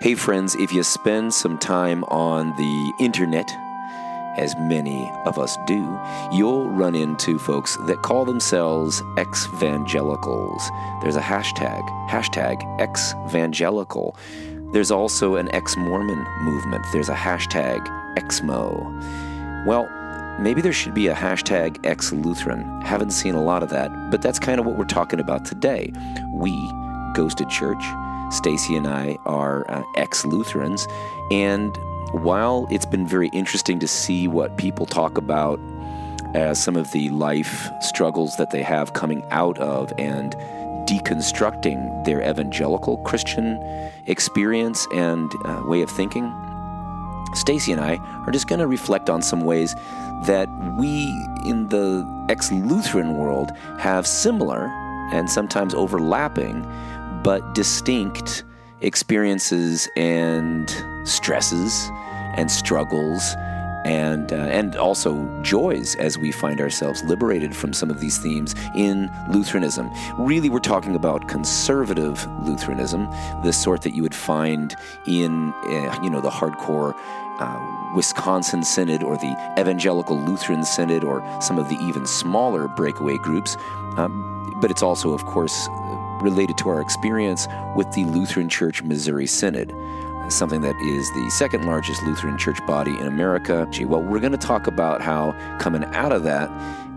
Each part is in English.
Hey, friends, if you spend some time on the internet, as many of us do, you'll run into folks that call themselves ex-evangelicals. There's a hashtag, hashtag ex-evangelical. There's also an ex-Mormon movement. There's a hashtag exmo. Well, maybe there should be a hashtag ex-Lutheran. Haven't seen a lot of that, but that's kind of what we're talking about today. We, Ghosted Church, Stacy and I are uh, ex-Lutherans, and while it's been very interesting to see what people talk about as some of the life struggles that they have coming out of and deconstructing their evangelical Christian experience and uh, way of thinking, Stacy and I are just going to reflect on some ways that we in the ex Lutheran world have similar and sometimes overlapping but distinct experiences and stresses and struggles and uh, and also joys as we find ourselves liberated from some of these themes in Lutheranism. Really, we're talking about conservative Lutheranism, the sort that you would find in uh, you know the hardcore. Uh, Wisconsin Synod or the Evangelical Lutheran Synod or some of the even smaller breakaway groups. Um, but it's also, of course, related to our experience with the Lutheran Church Missouri Synod something that is the second largest Lutheran church body in America. Well, we're going to talk about how coming out of that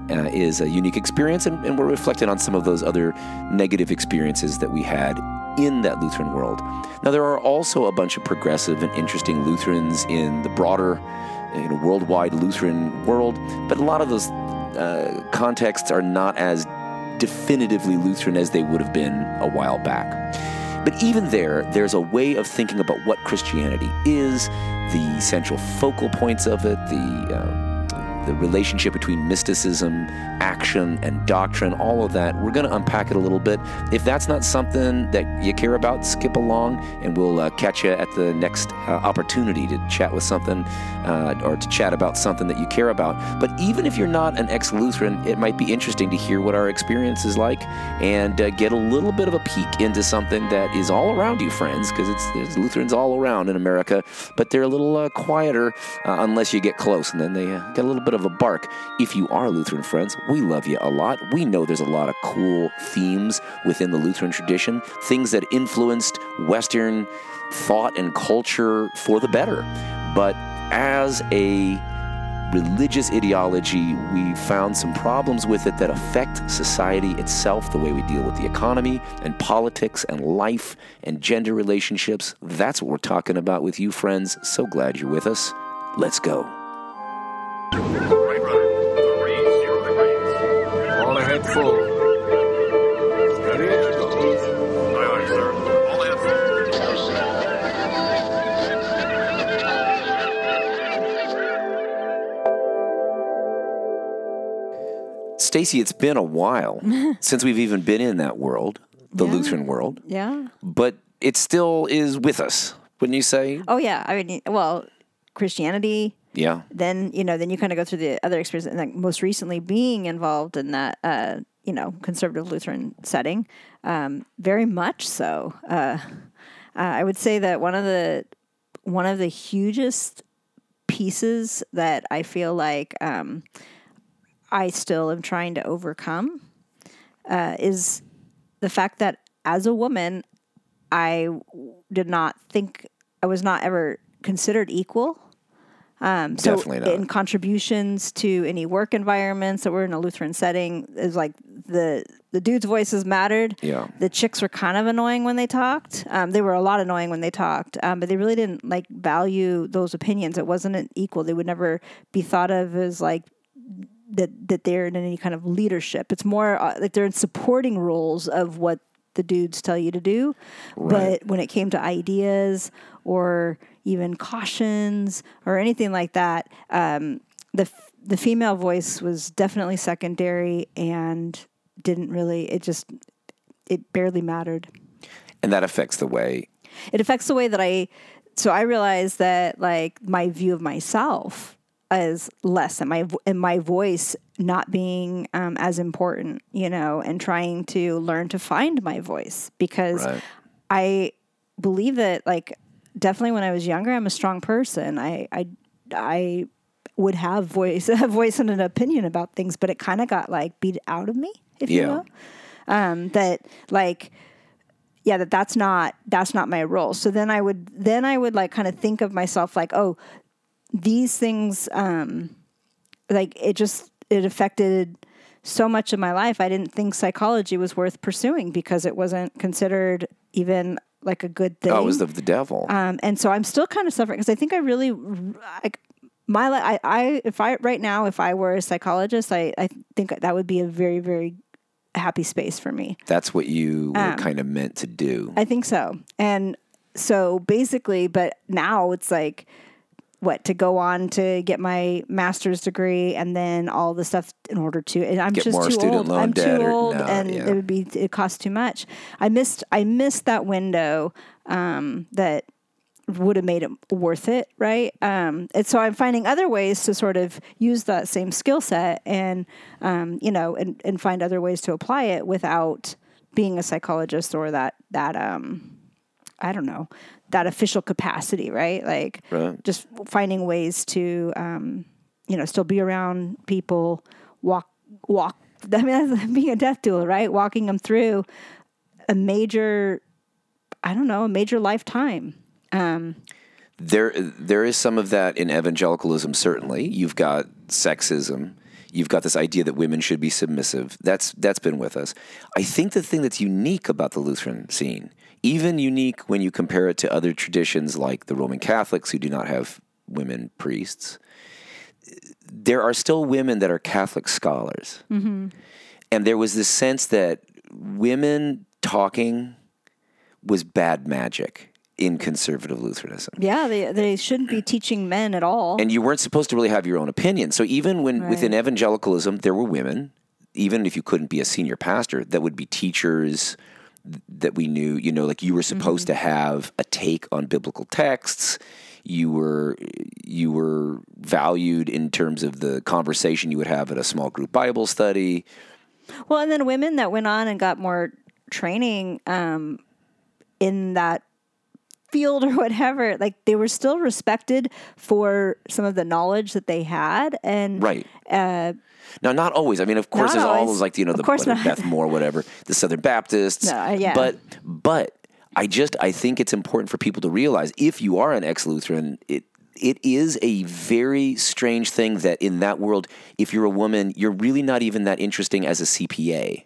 uh, is a unique experience, and, and we're reflecting on some of those other negative experiences that we had in that Lutheran world. Now, there are also a bunch of progressive and interesting Lutherans in the broader, you know, worldwide Lutheran world, but a lot of those uh, contexts are not as definitively Lutheran as they would have been a while back. But even there, there's a way of thinking about what Christianity is, the central focal points of it, the uh, the relationship between mysticism, action, and doctrine, all of that. We're going to unpack it a little bit. If that's not something that you care about, skip along and we'll uh, catch you at the next uh, opportunity to chat with something uh, or to chat about something that you care about. But even if you're not an ex Lutheran, it might be interesting to hear what our experience is like and uh, get a little bit of a peek into something that is all around you, friends, because it's there's Lutherans all around in America, but they're a little uh, quieter uh, unless you get close, and then they get a little bit of a bark. If you are Lutheran friends, we love you a lot. We know there's a lot of cool themes within the Lutheran tradition, things that influenced Western thought and culture for the better. But as a religious ideology, we found some problems with it that affect society itself, the way we deal with the economy and politics and life and gender relationships. That's what we're talking about with you, friends. So glad you're with us. Let's go. Right rudder. Three, zero degrees. All ahead full. Steady as goes. Aye, aye, sir. All ahead full. Stacy, it's been a while since we've even been in that world, the Yeah. Lutheran world, Yeah. but it still is with us, wouldn't you say? Oh yeah. I mean, well, Christianity. Yeah. Then you know, then you kind of go through the other experience, and like most recently being involved in that, uh, you know, conservative Lutheran setting, um, very much so. Uh, uh, I would say that one of the one of the hugest pieces that I feel like um, I still am trying to overcome uh, is the fact that as a woman, I did not think I was not ever considered equal. Um, so Definitely not. in contributions to any work environments that were in a Lutheran setting, is like the the dudes' voices mattered. Yeah. The chicks were kind of annoying when they talked. Um, they were a lot annoying when they talked, um, but they really didn't like value those opinions. It wasn't an equal. They would never be thought of as like that that they're in any kind of leadership. It's more uh, like they're in supporting roles of what the dudes tell you to do. Right. But when it came to ideas or even cautions or anything like that, um, the f- the female voice was definitely secondary and didn't really. It just it barely mattered. And that affects the way, It affects the way that I. So I realized that like my view of myself is less, and my and my voice not being um, as important, you know, and trying to learn to find my voice because Right. I believe that like definitely when I was younger, I'm a strong person. I I I would have voice a voice and an opinion about things, but it kind of got like beat out of me, if you Yeah. will. Um, that like yeah that that's not that's not my role so then i would then i would like kind of think of myself like oh these things um like it just it affected so much of my life i didn't think psychology was worth pursuing because it wasn't considered even like a good thing Oh, it was the, the devil. um, and so I'm still kind of suffering because I think I really like my I, I if I right now if I were a psychologist I I think that would be a very very happy space for me. That's what you um, were kind of meant to do. I think so. And so basically, but now it's like what to go on to get my master's degree and then all the stuff in order to and I'm Get just too old. I'm too old no, and yeah. it would be it costs too much. I missed I missed that window um, that would have made it worth it, right? Um, and so I'm finding other ways to sort of use that same skill set and, um, you know, and, and find other ways to apply it without being a psychologist or that, that, um, I don't know, that official capacity, right? Like Right. just finding ways to, um, you know, still be around people, walk, walk. I mean, that's being a death doula, right? Walking them through a major, I don't know, a major lifetime. There, there is some of that in evangelicalism. Certainly, you've got sexism. You've got this idea that women should be submissive. That's that's been with us. I think the thing that's unique about the Lutheran scene, even unique when you compare it to other traditions like the Roman Catholics, who do not have women priests, there are still women that are Catholic scholars, mm-hmm. and there was this sense that women talking was bad magic in conservative Lutheranism. Yeah, they they shouldn't be teaching men at all. And you weren't supposed to really have your own opinion. So even when within evangelicalism there were women, even if you couldn't be a senior pastor, that would be teachers that we knew, you know, like you were supposed to have a take on biblical texts. You were you were valued in terms of the conversation you would have at a small group Bible study. well, and then women that went on and got more training um, in that field or whatever, like they were still respected for some of the knowledge that they had. And Right. uh, Now, not always. I mean, of course, Not there's all always. those like you know the course whether not. Beth Moore, whatever, the Southern Baptists. No, yeah. But but I just I think it's important for people to realize if you are an ex-Lutheran, it it is a very strange thing that in that world, if you're a woman, you're really not even that interesting as a CPA.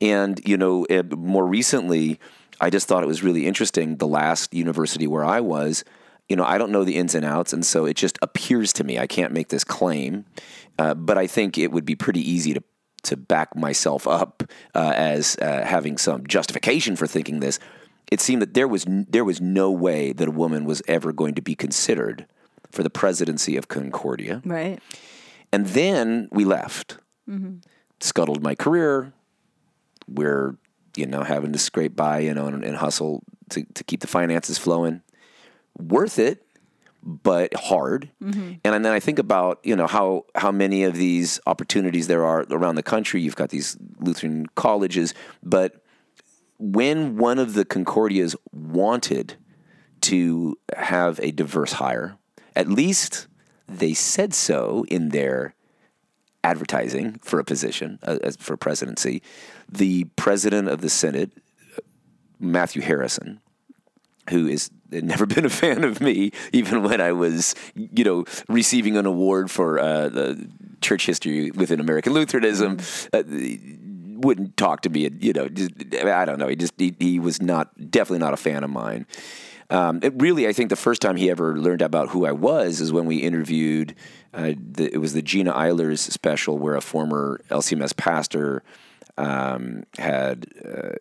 And you know, eh, more recently, I just thought it was really interesting. The last university where I was, you know, I don't know the ins and outs, and so it just appears to me. I can't make this claim, uh, but I think it would be pretty easy to to back myself up uh, as uh, having some justification for thinking this. It seemed that there was n- there was no way that a woman was ever going to be considered for the presidency of Concordia. right. And then we left. Scuttled my career. We're, you know, having to scrape by, you know, and, and hustle to, to keep the finances flowing. Worth it, but hard. And then I think about, you know, how how many of these opportunities there are around the country. You've got these Lutheran colleges, but when one of the Concordias wanted to have a diverse hire, at least they said so in their advertising for a position uh, as for presidency. The president of the Synod, Matthew Harrison, who is had never been a fan of me, even when I was, you know, receiving an award for uh, the church history within American Lutheranism. Uh, wouldn't talk to me, you know. Just, I don't know. He just he, he was not definitely not a fan of mine. Um, it really, I think the first time he ever learned about who I was is when we interviewed. Uh, the, it was the Gina Eilers special where a former LCMS pastor um, had uh,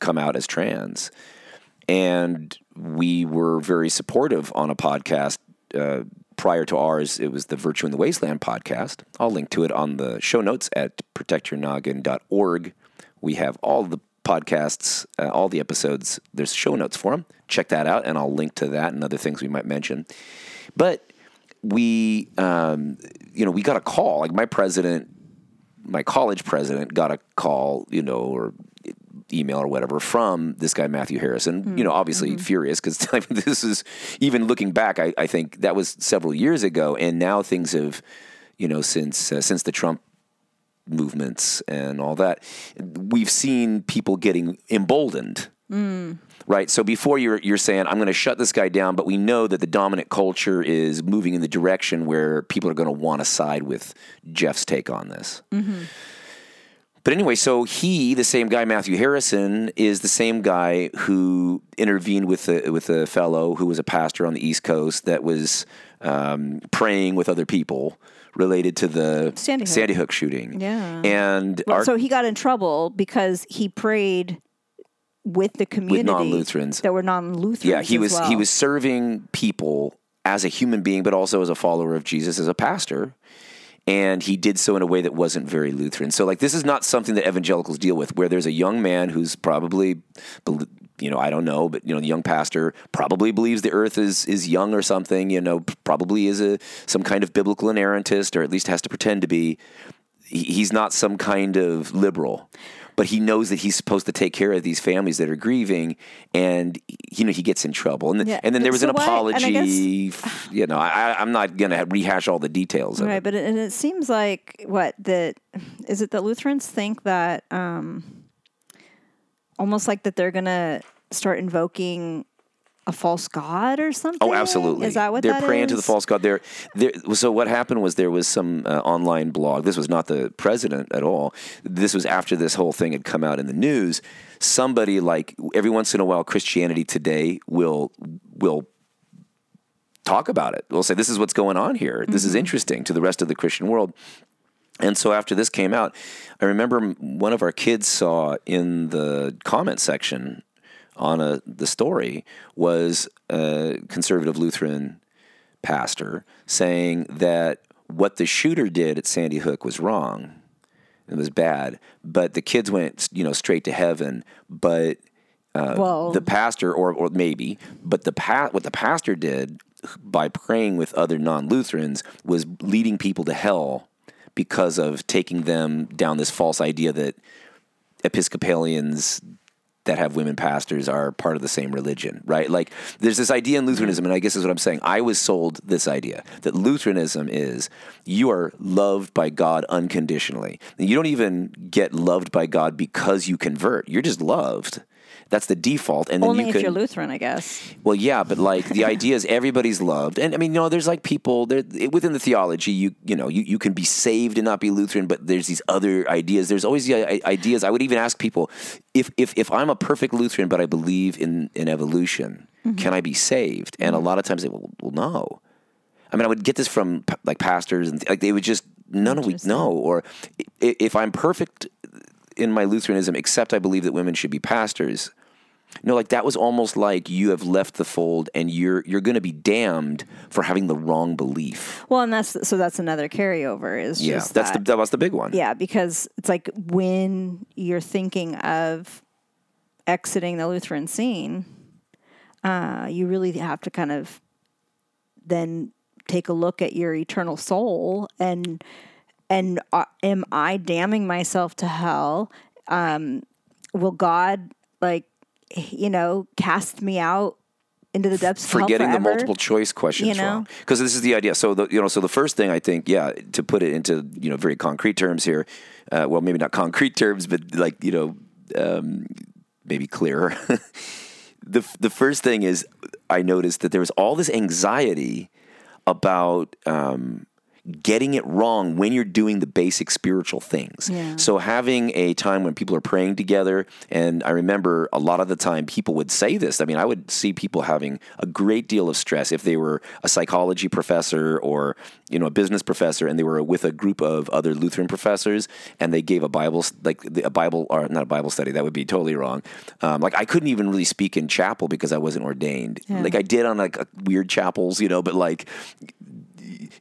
come out as trans, and we were very supportive on a podcast. Uh, prior to ours, it was the Virtue in the Wasteland podcast. I'll link to it on the show notes at protectyournoggin.org. We have all the podcasts, uh, all the episodes. There's show notes for them. Check that out, and I'll link to that and other things we might mention. But we, um, you know, we got a call. Like my president, my college president got a call, you know, or email or whatever from this guy Matthew Harrison. You mm, know, obviously mm-hmm. furious because this is even looking back. I, I think that was several years ago, and now things have, you know, since uh, since the Trump movements and all that, we've seen people getting emboldened. Mm. Right. So before you're you're saying I'm going to shut this guy down, but we know that the dominant culture is moving in the direction where people are going to want to side with Jeff's take on this. Mm-hmm. But anyway, so he, the same guy, Matthew Harrison, is the same guy who intervened with a, with a fellow who was a pastor on the East Coast that was um, praying with other people related to the Sandy Hook. shooting. Yeah. And Well, our, so he got in trouble because he prayed with the community non-Lutherans. that were non-Lutherans. yeah, he as was well. he was serving people as a human being, but also as a follower of Jesus, as a pastor. And he did so in a way that wasn't very Lutheran. So, like, this is not something that evangelicals deal with, where there's a young man who's probably, you know, I don't know, but you know, the young pastor probably believes the earth is is young or something. You know, probably is a some kind of biblical inerrantist, or at least has to pretend to be. He's not some kind of liberal, but he knows that he's supposed to take care of these families that are grieving, and you know he gets in trouble. And, Yeah, and then there was so an why- apology. f- you know, I, I'm not going to rehash all the details of right, it. but it, and it seems like what that is it that Lutherans think that um, almost like that they're gonna start invoking a false god or something. Oh, absolutely. Is that what they're that praying to the false god? There, there. So what happened was there was some uh, online blog. This was not the president at all. This was after this whole thing had come out in the news. Somebody like every once in a while, Christianity Today will will talk about it. We'll say this is what's going on here. This Mm-hmm. is interesting to the rest of the Christian world. And so after this came out, I remember one of our kids saw in the comment section on a, the story was a conservative Lutheran pastor saying that what the shooter did at Sandy Hook was wrong. It was bad, but the kids went, you know, straight to heaven. But uh, well, the pastor, or or maybe, but the pa- what the pastor did by praying with other non-Lutherans was leading people to hell because of taking them down this false idea that Episcopalians that have women pastors are part of the same religion, right? Like there's this idea in Lutheranism, and I guess is what I'm saying. I was sold this idea that Lutheranism is you are loved by God unconditionally. You don't even get loved by God because you convert. You're just loved. That's the default, and then only you if can. you're Lutheran, I guess. Well, yeah, but like the idea is everybody's loved, and I mean, you know, there's like people there within the theology. You you know, you, you can be saved and not be Lutheran, but there's these other ideas. There's always the uh, ideas. I would even ask people if if if I'm a perfect Lutheran, but I believe in in evolution, mm-hmm. can I be saved? And a mm-hmm. lot of times they will, well, no. I mean, I would get this from like pastors, and like they would just none of we no. Or if I'm perfect in my Lutheranism, except I believe that women should be pastors. No, like that was almost like you have left the fold, and you're you're going to be damned for having the wrong belief. Well, and that's so that's another carryover. Is Yeah, just that's that, the that was the big one. yeah, because it's like when you're thinking of exiting the Lutheran scene, uh, you really have to kind of then take a look at your eternal soul and and uh, am I damning myself to hell? Um, will God like you know cast me out into the depths of hell Forgetting the multiple choice questions You know? wrong because this is the idea. So the you know so the first thing I think yeah to put it into you know very concrete terms here, uh, well maybe not concrete terms but like you know um, maybe clearer. the the first thing is I noticed that there was all this anxiety about um, getting it wrong when you're doing the basic spiritual things. Yeah. So having a time when people are praying together, and I remember a lot of the time people would say this. I mean, I would see people having a great deal of stress if they were a psychology professor or you know a business professor, and they were with a group of other Lutheran professors, and they gave a Bible like a Bible or not a Bible study. That would be totally wrong. Um, like I couldn't even really speak in chapel because I wasn't ordained. Like I did on like weird chapels, you know, but like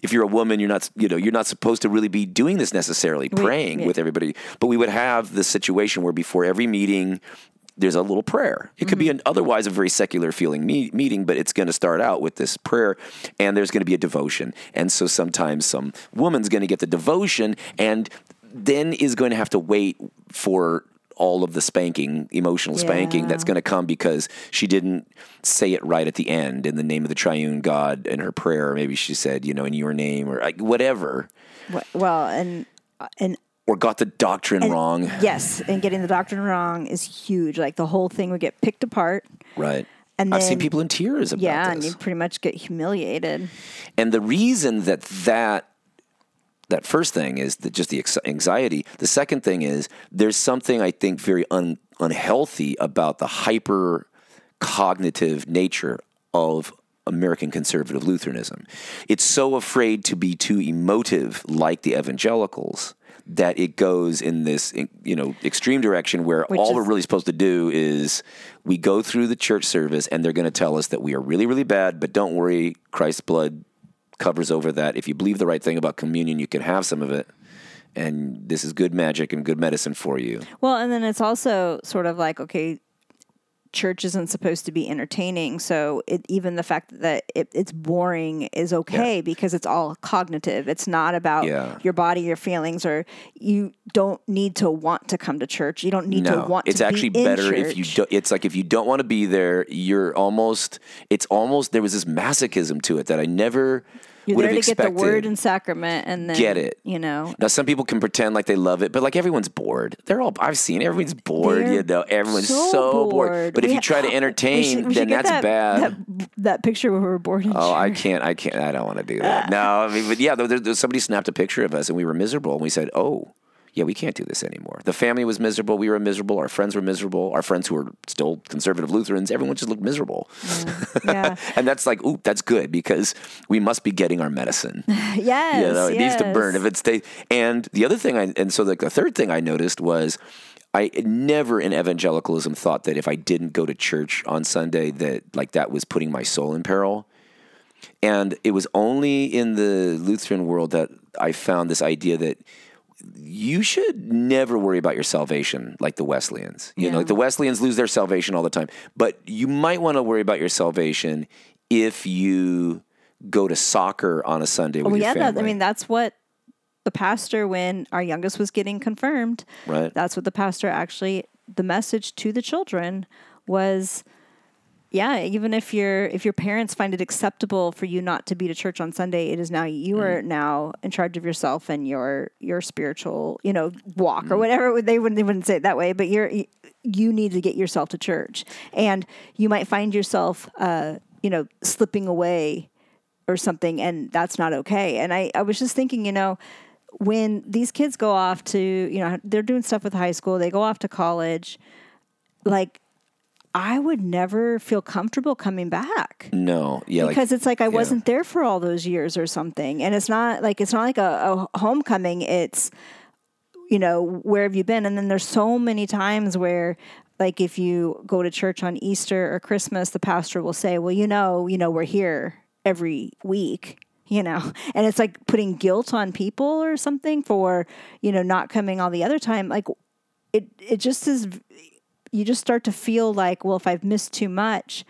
if you're a woman, you're not, you know, you're not supposed to really be doing this necessarily, praying yeah. with everybody. But we would have this situation where before every meeting, there's a little prayer. It could be mm-hmm. an otherwise a very secular feeling me- meeting, but it's going to start out with this prayer, and there's going to be a devotion. And so sometimes some woman's going to get the devotion, and then is going to have to wait for all of the spanking, emotional spanking Yeah. that's going to come because she didn't say it right at the end in the name of the triune God in her prayer. Maybe she said, you know, in your name or like, whatever, Well, and uh, and or got the doctrine wrong. yes, and getting the doctrine wrong is huge. Like the whole thing would get picked apart. Right. And I've seen people in tears about Yeah, and you pretty much get humiliated. And the reason that that that first thing is that just the ex- anxiety. The second thing is there's something I think very un- unhealthy about the hyper cognitive nature of American conservative Lutheranism. It's so afraid to be too emotive like the evangelicals that it goes in this you know extreme direction where Which all is- we're really supposed to do is we go through the church service and they're going to tell us that we are really really bad but don't worry Christ's blood covers over that. If you believe the right thing about communion, you can have some of it. And this is good magic and good medicine for you. Well, and then it's also sort of like, okay, church isn't supposed to be entertaining. So it, even the fact that it, it's boring is okay because it's all cognitive. It's not about Yeah. your body, your feelings, or you don't need to want to come to church. You don't need no, to want it's to actually be better if you do, it's like if you don't want to be there, you're almost it's almost there was this masochism to it that I never You're would there have to expected. get the word and sacrament and then Get it. You know. Now some people can pretend like they love it, but like everyone's bored. They're all I've seen everyone's bored, They're you know. Everyone's so, so bored. bored. But if We you ha- try to We entertain, should- we then that's that, bad. That, that picture where we were bored. Oh, I can't. I can't. I don't want to do that. No, I mean, but yeah, there, there, somebody snapped a picture of us, and we were miserable, and we said, "Oh, yeah, we can't do this anymore." The family was miserable. We were miserable. Our friends were miserable. Our friends who were still conservative Lutherans, everyone just looked miserable. Yeah. and that's like, ooh, that's good because we must be getting our medicine. yes. you know, it needs to burn if it's stays. And the other thing, I and so like the third thing I noticed was. I never in evangelicalism thought that if I didn't go to church on Sunday that like that was putting my soul in peril. And it was only in the Lutheran world that I found this idea that you should never worry about your salvation like the Wesleyans. You know, like the Wesleyans lose their salvation all the time. But you might want to worry about your salvation if you go to soccer on a Sunday oh, with Well, your yeah, family. that, I mean, that's what the pastor, when our youngest was getting confirmed, Right. that's what the pastor actually, the message to the children was, yeah, even if your if your parents find it acceptable for you not to be to church on Sunday, it is now you Mm. are now in charge of yourself and your your spiritual, you know, walk Mm. or whatever. They wouldn't they wouldn't say it that way, but you're you need to get yourself to church, and you might find yourself, uh, you know, slipping away or something and that's not okay and I, I was just thinking you know when these kids go off to you know they're doing stuff with high school they go off to college like i would never feel comfortable coming back. No, yeah, like because it's like i wasn't there for all those years or something. And it's not like it's not like a, a homecoming. It's you know where have you been? And then there's so many times where like if you go to church on easter or christmas the pastor will say well you know you know we're here every week you know? And it's like putting guilt on people or something for you know not coming all the other time. Like it it just is you just start to feel like well if i've missed too much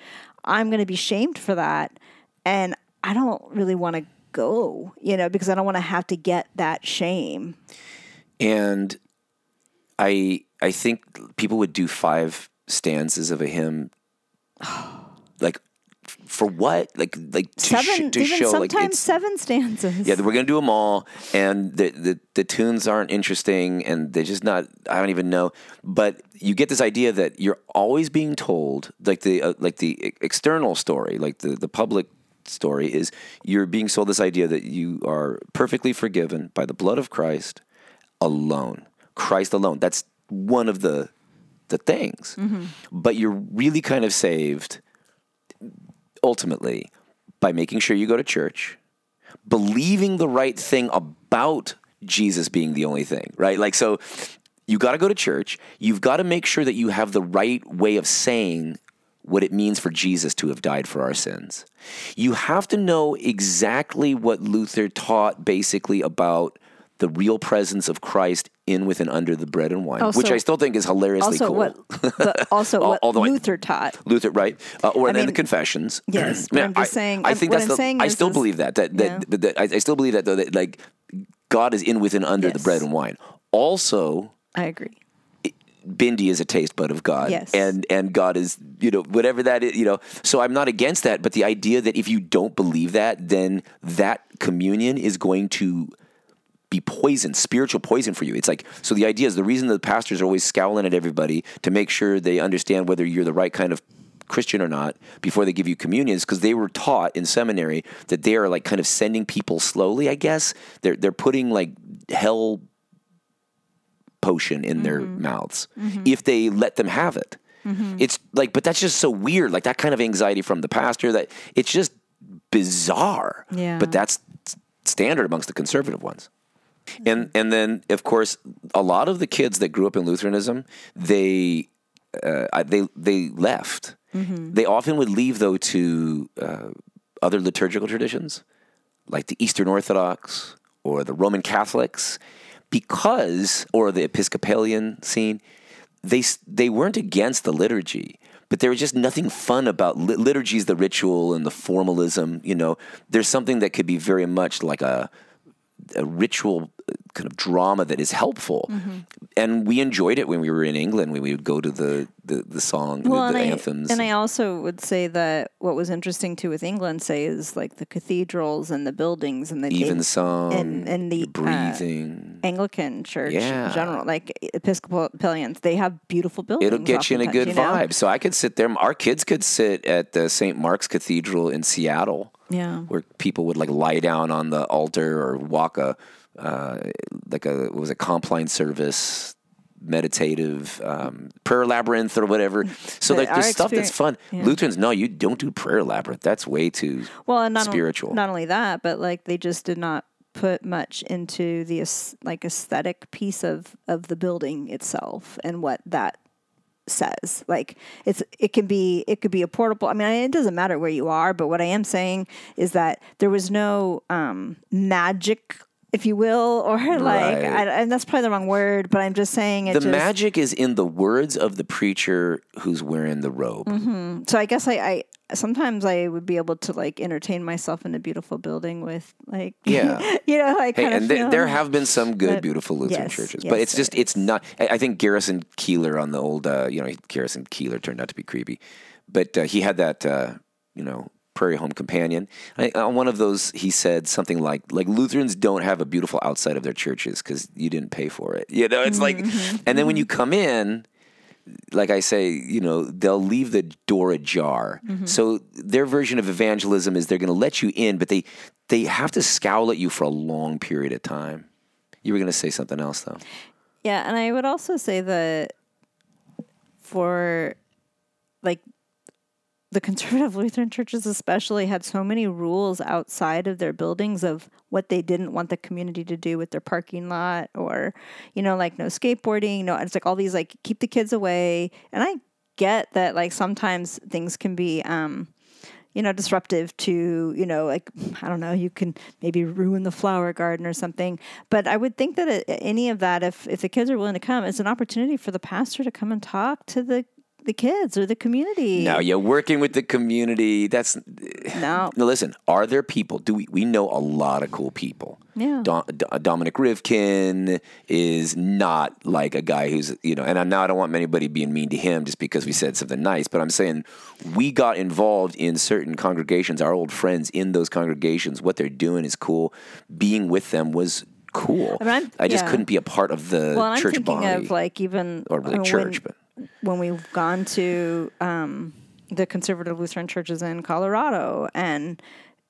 i'm going to be shamed for that. And i don't really want to go you know because i don't want to have to get that shame. And I I think people would do five stanzas of a hymn, like for what? Like like to, sh- to show like sometimes it's seven stanzas yeah we're gonna do them all, and the, the the tunes aren't interesting, and they're just not. I don't even know, but you get this idea that you're always being told like the uh, like the external story, like the the public story is you're being sold this idea that you are perfectly forgiven by the blood of Christ alone. Christ alone. That's one of the the things. But you're really kind of saved ultimately by making sure you go to church, believing the right thing about Jesus being the only thing, right? Like so you got to go to church, you've got to make sure that you have the right way of saying what it means for Jesus to have died for our sins. You have to know exactly what Luther taught basically about the real presence of Christ in, with, and under the bread and wine, which I still think is hilariously also cool. what the, also Al- what although I- luther taught Luther, right? Uh, or I then the confessions. yes, I'm just saying- I I'm- think that's the. I still is- believe that. That, that, Yeah. that I, I still believe that though. That like God is in, with, and under the bread and wine. Also, i agree Bindi is a taste bud of God, Yes. and and God is you know whatever that is, you know. So I'm not against that, but the idea that if you don't believe that, then that communion is going to be poison, spiritual poison for you. It's like so. The idea is the reason the pastors are always scowling at everybody to make sure they understand whether you're the right kind of Christian or not before they give you communion is because they were taught in seminary that they are like kind of sending people slowly. I guess they're they're putting like hell potion in their mm-hmm. mouths mm-hmm. if they let them have it. Mm-hmm. It's like, but that's just so weird. Like that kind of anxiety from the pastor that it's just bizarre. Yeah. But that's standard amongst the conservative ones. And and then of course a lot of the kids that grew up in Lutheranism they uh, they they left. They often would leave though to uh, other liturgical traditions like the Eastern Orthodox or the Roman Catholics because or the Episcopalian scene they they weren't against the liturgy but there was just nothing fun about li- liturgy is the ritual and the formalism you know? There's something that could be very much like a a ritual uh, kind of drama that is helpful Mm-hmm. and we enjoyed it when we were in England when we would go to the the, the song well, the, the and, anthems I, and I also would say that what was interesting too with England, say, is like the cathedrals and the buildings and the even song and and the your uh, breathing Anglican church Yeah. in general, like Episcopalians, they have beautiful buildings. It'll get you in a good you know? vibe. So I could sit there. Our kids could sit at the St. Mark's Cathedral in Seattle, Yeah. where people would like lie down on the altar or walk a uh, like a what was it compline service, meditative um, prayer labyrinth or whatever. So But like there's stuff that's fun. yeah. Lutherans, no, you don't do prayer labyrinth. That's way too Well, and not spiritual. Only, not only that, but like they just did not put much into the like aesthetic piece of of the building itself and what that says like it's it can be it could be a portable i mean it doesn't matter where you are but what i am saying is that there was no um magic if you will or like Right. I, and that's probably the wrong word but i'm just saying it the just, magic is in the words of the preacher who's wearing the robe. so I guess I, I sometimes I would be able to like entertain myself in a beautiful building with like Yeah. you know like Hey, and there, have been some good, But- beautiful Lutheran yes, churches, yes, but it's just it's not. I think Garrison Keillor on the old, uh, you know, Garrison Keillor turned out to be creepy, but uh, he had that, uh, you know, Prairie Home Companion. I, on one of those, he said something like, "Like Lutherans don't have a beautiful outside of their churches because you didn't pay for it." You know, it's like, Mm-hmm. and then when you come in, like I say, you know, they'll leave the door ajar. Mm-hmm. So their version of evangelism is they're going to let you in, but they they have to scowl at you for a long period of time. You were going to say something else, though. yeah and I would also say that for like the conservative Lutheran churches especially had so many rules outside of their buildings of what they didn't want the community to do with their parking lot or you know like no skateboarding no it's like all these like keep the kids away. And I get that like sometimes things can be um you know disruptive to you know like I don't know you can maybe ruin the flower garden or something. But I would think that any of that if if the kids are willing to come it's an opportunity for the pastor to come and talk to the the kids or the community No, you're working with the community. That's no now. Listen, are there people? Do we? We know a lot of cool people. Yeah. Dom, D- Dominic Rivkin is not like a guy who's you know. And I now I don't want anybody being mean to him just because we said something nice. But I'm saying we got involved in certain congregations. Our old friends in those congregations. What they're doing is cool. Being with them was cool. I mean, just yeah. couldn't be a part of the well church body of like even or really uh, church, when, but. When we've gone to um, the conservative Lutheran churches in Colorado and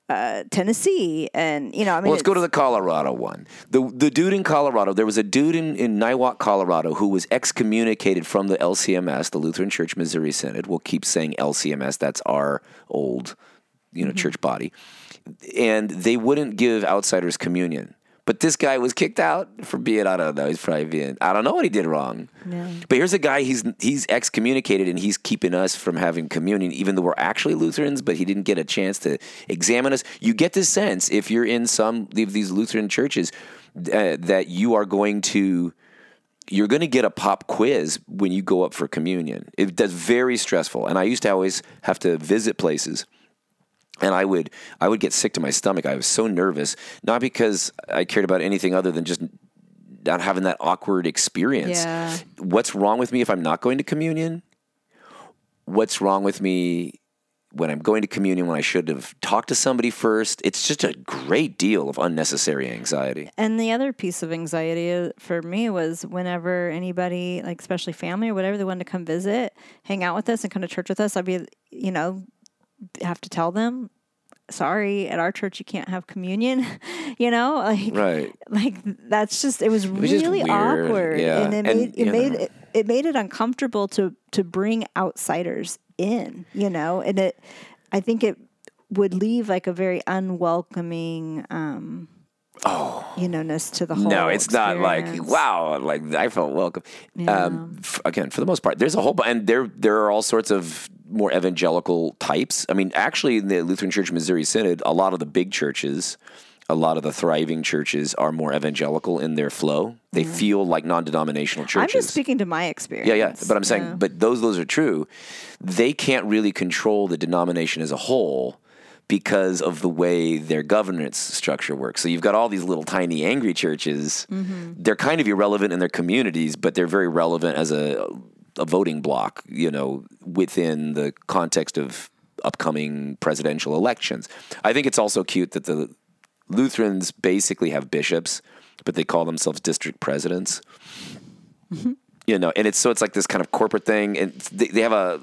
uh, Tennessee and you know I mean Well, let's go to the Colorado one. The the dude in Colorado, there was a dude in, in Niwot, Colorado, who was excommunicated from the LCMS, the Lutheran Church Missouri Synod. We'll keep saying LCMS. That's our old, you know, Mm-hmm. church body, and they wouldn't give outsiders communion. But this guy was kicked out for being, I don't know, he's probably being, I don't know what he did wrong. But here's a guy, he's he's excommunicated and he's keeping us from having communion, even though we're actually Lutherans, but he didn't get a chance to examine us. You get the sense, if you're in some of these Lutheran churches, uh, that you are going to, you're going to get a pop quiz when you go up for communion. It, that's very stressful. And I used to always have to visit places and I would I would get sick to my stomach. I was so nervous, not because I cared about anything other than just not having that awkward experience. Yeah. What's wrong with me if I'm not going to communion? What's wrong with me when I'm going to communion when I should have talked to somebody first? It's just a great deal of unnecessary anxiety. And the other piece of anxiety uh, for me was whenever anybody, like especially family or whatever, they wanted to come visit, hang out with us, and come to church with us, I'd be, you know, have to tell them, sorry, at our church you can't have communion. you know, like Right. like that's just it was was really awkward, yeah. and it And, made it made it, it made it uncomfortable to to bring outsiders in. You know, and it I think it would leave like a very unwelcoming. um oh you know, ness to the whole. No, it's not like wow, like I felt welcome. Um, f- again, for the most part, there's a whole and there there are all sorts of more evangelical types. I mean, actually, in the Lutheran Church Missouri Synod, a lot of the big churches, a lot of the thriving churches are more evangelical in their flow. They feel like non-denominational churches. I'm just speaking to my experience. Yeah, yeah. But I'm saying, Yeah. but those those are true. They can't really control the denomination as a whole because of the way their governance structure works. So you've got all these little tiny angry churches. Mm-hmm. They're kind of irrelevant in their communities, but they're very relevant as a a voting block, you know, within the context of upcoming presidential elections. I think it's also cute that the Lutherans basically have bishops, but they call themselves district presidents mm-hmm. you know, and it's so it's like this kind of corporate thing, and they, they have a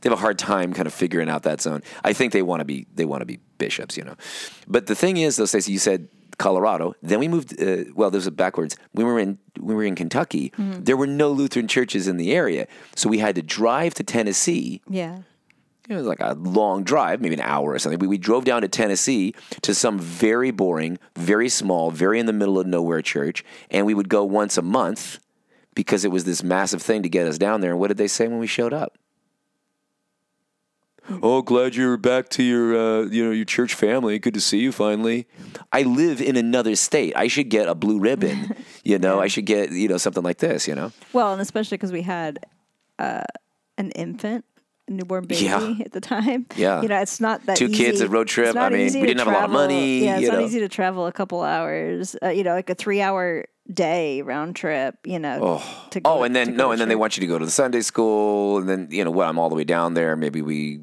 they have a hard time kind of figuring out that zone. I think they want to be they want to be bishops, you know, but the thing is, though, Stacey, you said Colorado, then we moved. Uh, well, this was backwards. We were in we were in Kentucky. There were no Lutheran churches in the area, so we had to drive to Tennessee Yeah. it was like a long drive, maybe an hour or something. We, we drove down to Tennessee to some very boring, very small, very in the middle of nowhere church, and we would go once a month because it was this massive thing to get us down there. And what did they say when we showed up? Oh, glad you're back to your, uh, you know, your church family. Good to see you finally. I live in another state. I should get a blue ribbon. You know, I should get, you know, something like this. You know, Well, and especially because we had uh, an infant, a newborn baby Yeah. at the time. Yeah. You know, it's not that Two easy. kids, a road trip. I mean, we didn't have a lot of money, Yeah, it's you not know. easy to travel a couple hours. Uh, you know, like a three-hour day round trip. You know. To go, Oh, and then go no, to and then they want you to go to the Sunday school, and then you know what? I'm all the way down there. Maybe we.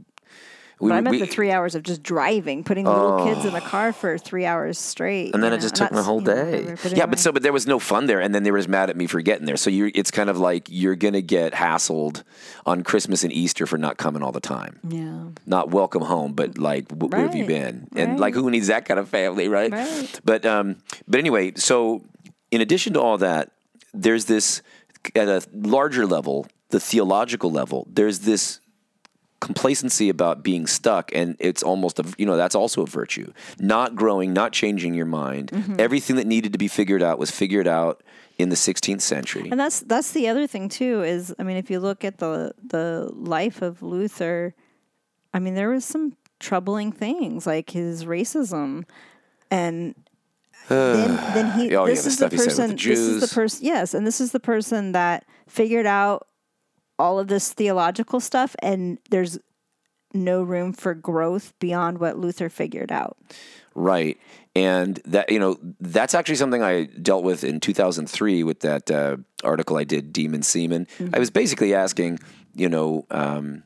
We But I meant we- the three hours of just driving, putting the little kids in the car for three hours straight. and then you it just took my whole you know, day. whatever, yeah, but so but there was no fun there, and then they were just mad at me for getting there. So you're it's kind of like you're gonna get hassled on Christmas and Easter for not coming all the time. yeah. Not welcome home, but like wh- where have you been? And like who needs that kind of family, right? Right. But um, but anyway, so in addition to all that, there's this at a larger level, the theological level. There's this complacency about being stuck and it's almost a you know that's also a virtue not growing not changing your mind Mm-hmm. everything that needed to be figured out was figured out in the 16th century And that's that's the other thing too is I mean if you look at the the life of Luther, I mean there was some troubling things like his racism and then then he Oh, yeah, this the is the he person the this is the Jews. person yes and this is the person that figured out all of this theological stuff and there's no room for growth beyond what Luther figured out. Right. And that, you know, that's actually something I dealt with in 2003 with that uh, article I did, Demon Seaman. I was basically asking, you know, um,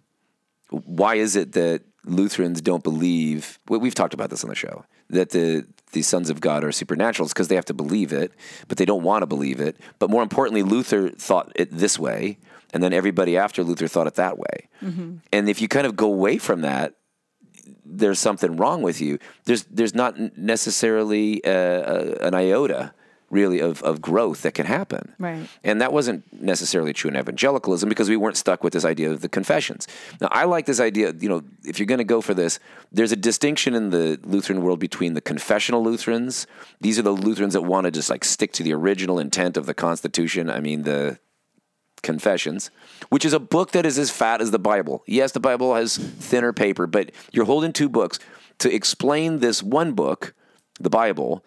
why is it that Lutherans don't believe, we- we've talked about this on the show, that the, the sons of God are supernaturals because they have to believe it, but they don't want to believe it. But more importantly, Luther thought it this way, and then everybody after Luther thought it that way. And if you kind of go away from that, there's something wrong with you. There's there's not necessarily uh, uh, an iota really of, of growth that can happen. Right. And that wasn't necessarily true in evangelicalism because we weren't stuck with this idea of the confessions. Now I like this idea, you know, if you're going to go for this, there's a distinction in the Lutheran world between the confessional Lutherans. These are the Lutherans that want to just like stick to the original intent of the Constitution. I mean the Confessions, which is a book that is as fat as the Bible. Yes, the Bible has thinner paper, but you're holding two books to explain this one book, the Bible,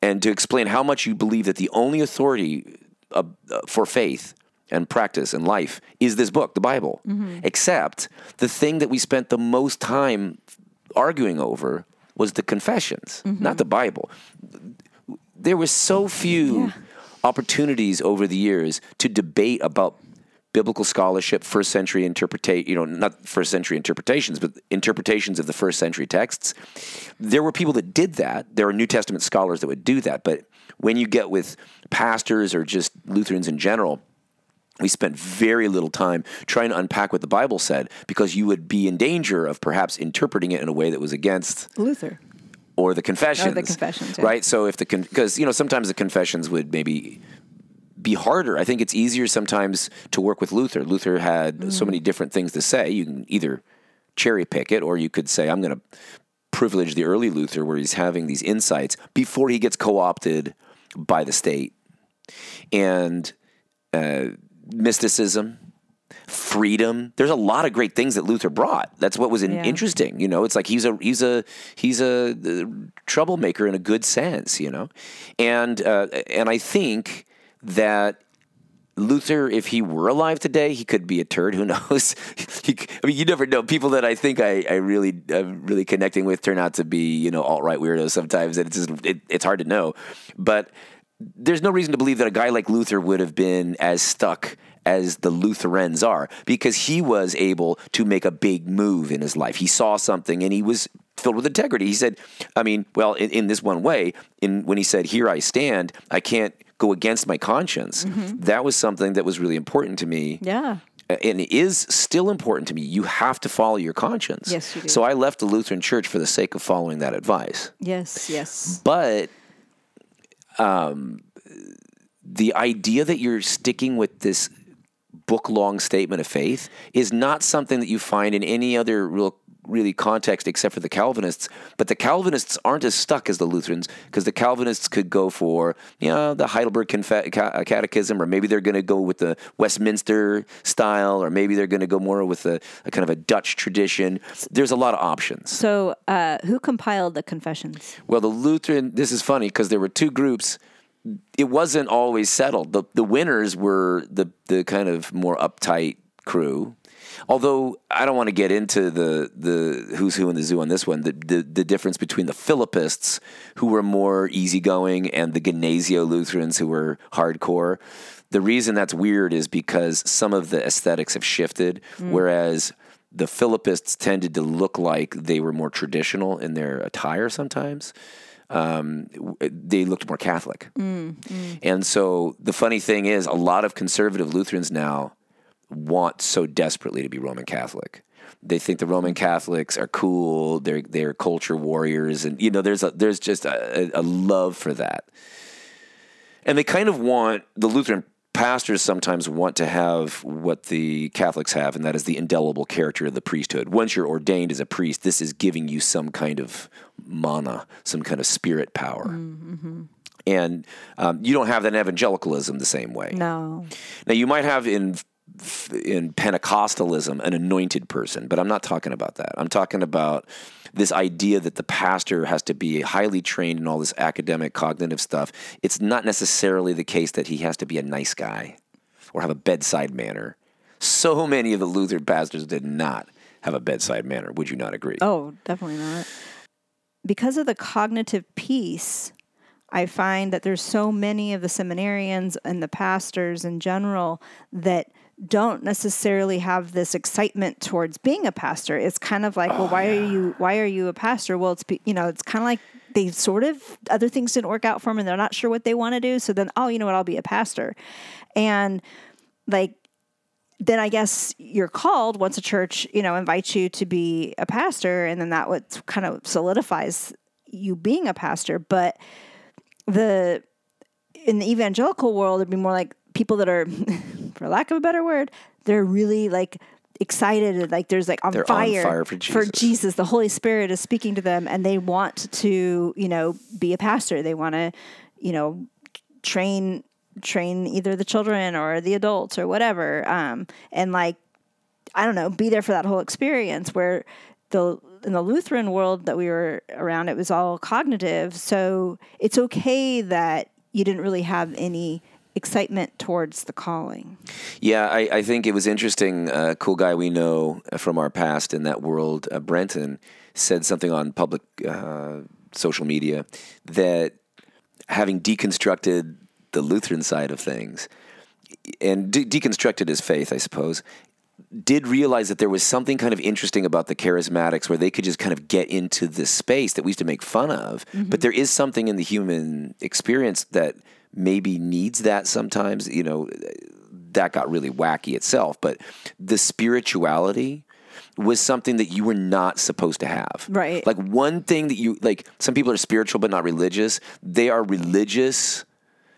and to explain how much you believe that the only authority uh, uh, for faith and practice and life is this book, the Bible. Except the thing that we spent the most time arguing over was the confessions, not the Bible. There were so few opportunities over the years to debate about biblical scholarship, first century interpretate, you know, not first century interpretations, but interpretations of the first century texts. There were people that did that. There are New Testament scholars that would do that. But when you get with pastors or just Lutherans in general, we spent very little time trying to unpack what the Bible said because you would be in danger of perhaps interpreting it in a way that was against Luther. Or the confessions. the confessions, yeah. right? So if the because you know sometimes the confessions would maybe be harder. I think it's easier sometimes to work with Luther. Luther had Mm. so many different things to say. You can either cherry pick it, or you could say, "I'm going to privilege the early Luther, where he's having these insights before he gets co-opted by the state." And uh, mysticism, freedom. There's a lot of great things that Luther brought. That's what was in, Yeah. interesting. You know, it's like he's a he's a he's a, uh, troublemaker in a good sense. You know, and uh, and I think that. Luther, if he were alive today, he could be a turd. Who knows? he, I mean, you never know. People that I think I, I really, I'm really connecting with turn out to be, you know, alt right weirdos sometimes, and it's just, it, it's hard to know. But there's no reason to believe that a guy like Luther would have been as stuck as the Lutherans are because he was able to make a big move in his life. He saw something and he was filled with integrity. He said, I mean, well, in, in this one way, in when he said, "Here I stand," I can't go against my conscience. That was something that was really important to me Yeah. and it is still important to me. You have to follow your conscience. Yes, you do. So I left the Lutheran Church for the sake of following that advice. Yes. Yes. But um, the idea that you're sticking with this book long statement of faith is not something that you find in any other real really context except for the Calvinists. But the Calvinists aren't as stuck as the Lutherans because the Calvinists could go for you know the Heidelberg Confe- Catechism, or maybe they're going to go with the Westminster style, or maybe they're going to go more with a, a kind of a Dutch tradition. There's a lot of options. So, uh, who compiled the confessions? Well, the Lutheran, this is funny because there were two groups. It wasn't always settled. The the winners were the the kind of more uptight crew. Although I don't want to get into the the who's who in the zoo on this one, the the, the difference between the Philippists who were more easygoing and the Gnesio Lutherans who were hardcore. The reason that's weird is because some of the aesthetics have shifted, mm. whereas the Philippists tended to look like they were more traditional in their attire sometimes. Um, they looked more Catholic. And so the funny thing is, a lot of conservative Lutherans now want so desperately to be Roman Catholic. They think the Roman Catholics are cool. They're they're culture warriors, and you know there's a there's just a, a love for that. And they kind of want the Lutheran pastors sometimes want to have what the Catholics have, and that is the indelible character of the priesthood. Once you're ordained as a priest, this is giving you some kind of mana, some kind of spirit power. And um, you don't have that in evangelicalism the same way. No. Now you might have in in Pentecostalism an anointed person, but I'm not talking about that. I'm talking about this idea that the pastor has to be highly trained in all this academic cognitive stuff. It's not necessarily the case that he has to be a nice guy or have a bedside manner. So many of the Lutheran pastors did not have a bedside manner. Would you not agree? Oh, definitely not. Because of the cognitive piece, I find that there's so many of the seminarians and the pastors in general that don't necessarily have this excitement towards being a pastor. It's kind of like, well, oh, why are you why are you a pastor? Well, it's you know, it's kind of like they sort of other things didn't work out for them and they're not sure what they want to do. So then, oh, you know what, I'll be a pastor. And like then I guess you're called once a church, you know, invites you to be a pastor, and then that what kind of solidifies you being a pastor. But the in the evangelical world, it'd be more like people that are, for lack of a better word, they're really like excited, like there's like on They're on fire, fire for for Jesus. Jesus. The Holy Spirit is speaking to them, and they want to, you know, be a pastor. They want to, you know, train train either the children or the adults or whatever um, and like i don't know be there for that whole experience where the in the lutheran world that we were around it was all cognitive so it's okay that you didn't really have any excitement towards the calling Yeah, I, I think it was interesting. A cool guy we know from our past in that world, uh, Brenton, said something on public uh, social media that having deconstructed the Lutheran side of things and de- deconstructed his faith, I suppose, did realize that there was something kind of interesting about the charismatics where they could just kind of get into this space that we used to make fun of. Mm-hmm. But there is something in the human experience that maybe needs that sometimes. You know, that got really wacky itself. But the spirituality was something that you were not supposed to have. Right. Like one thing that you like some people are spiritual but not religious. They are religious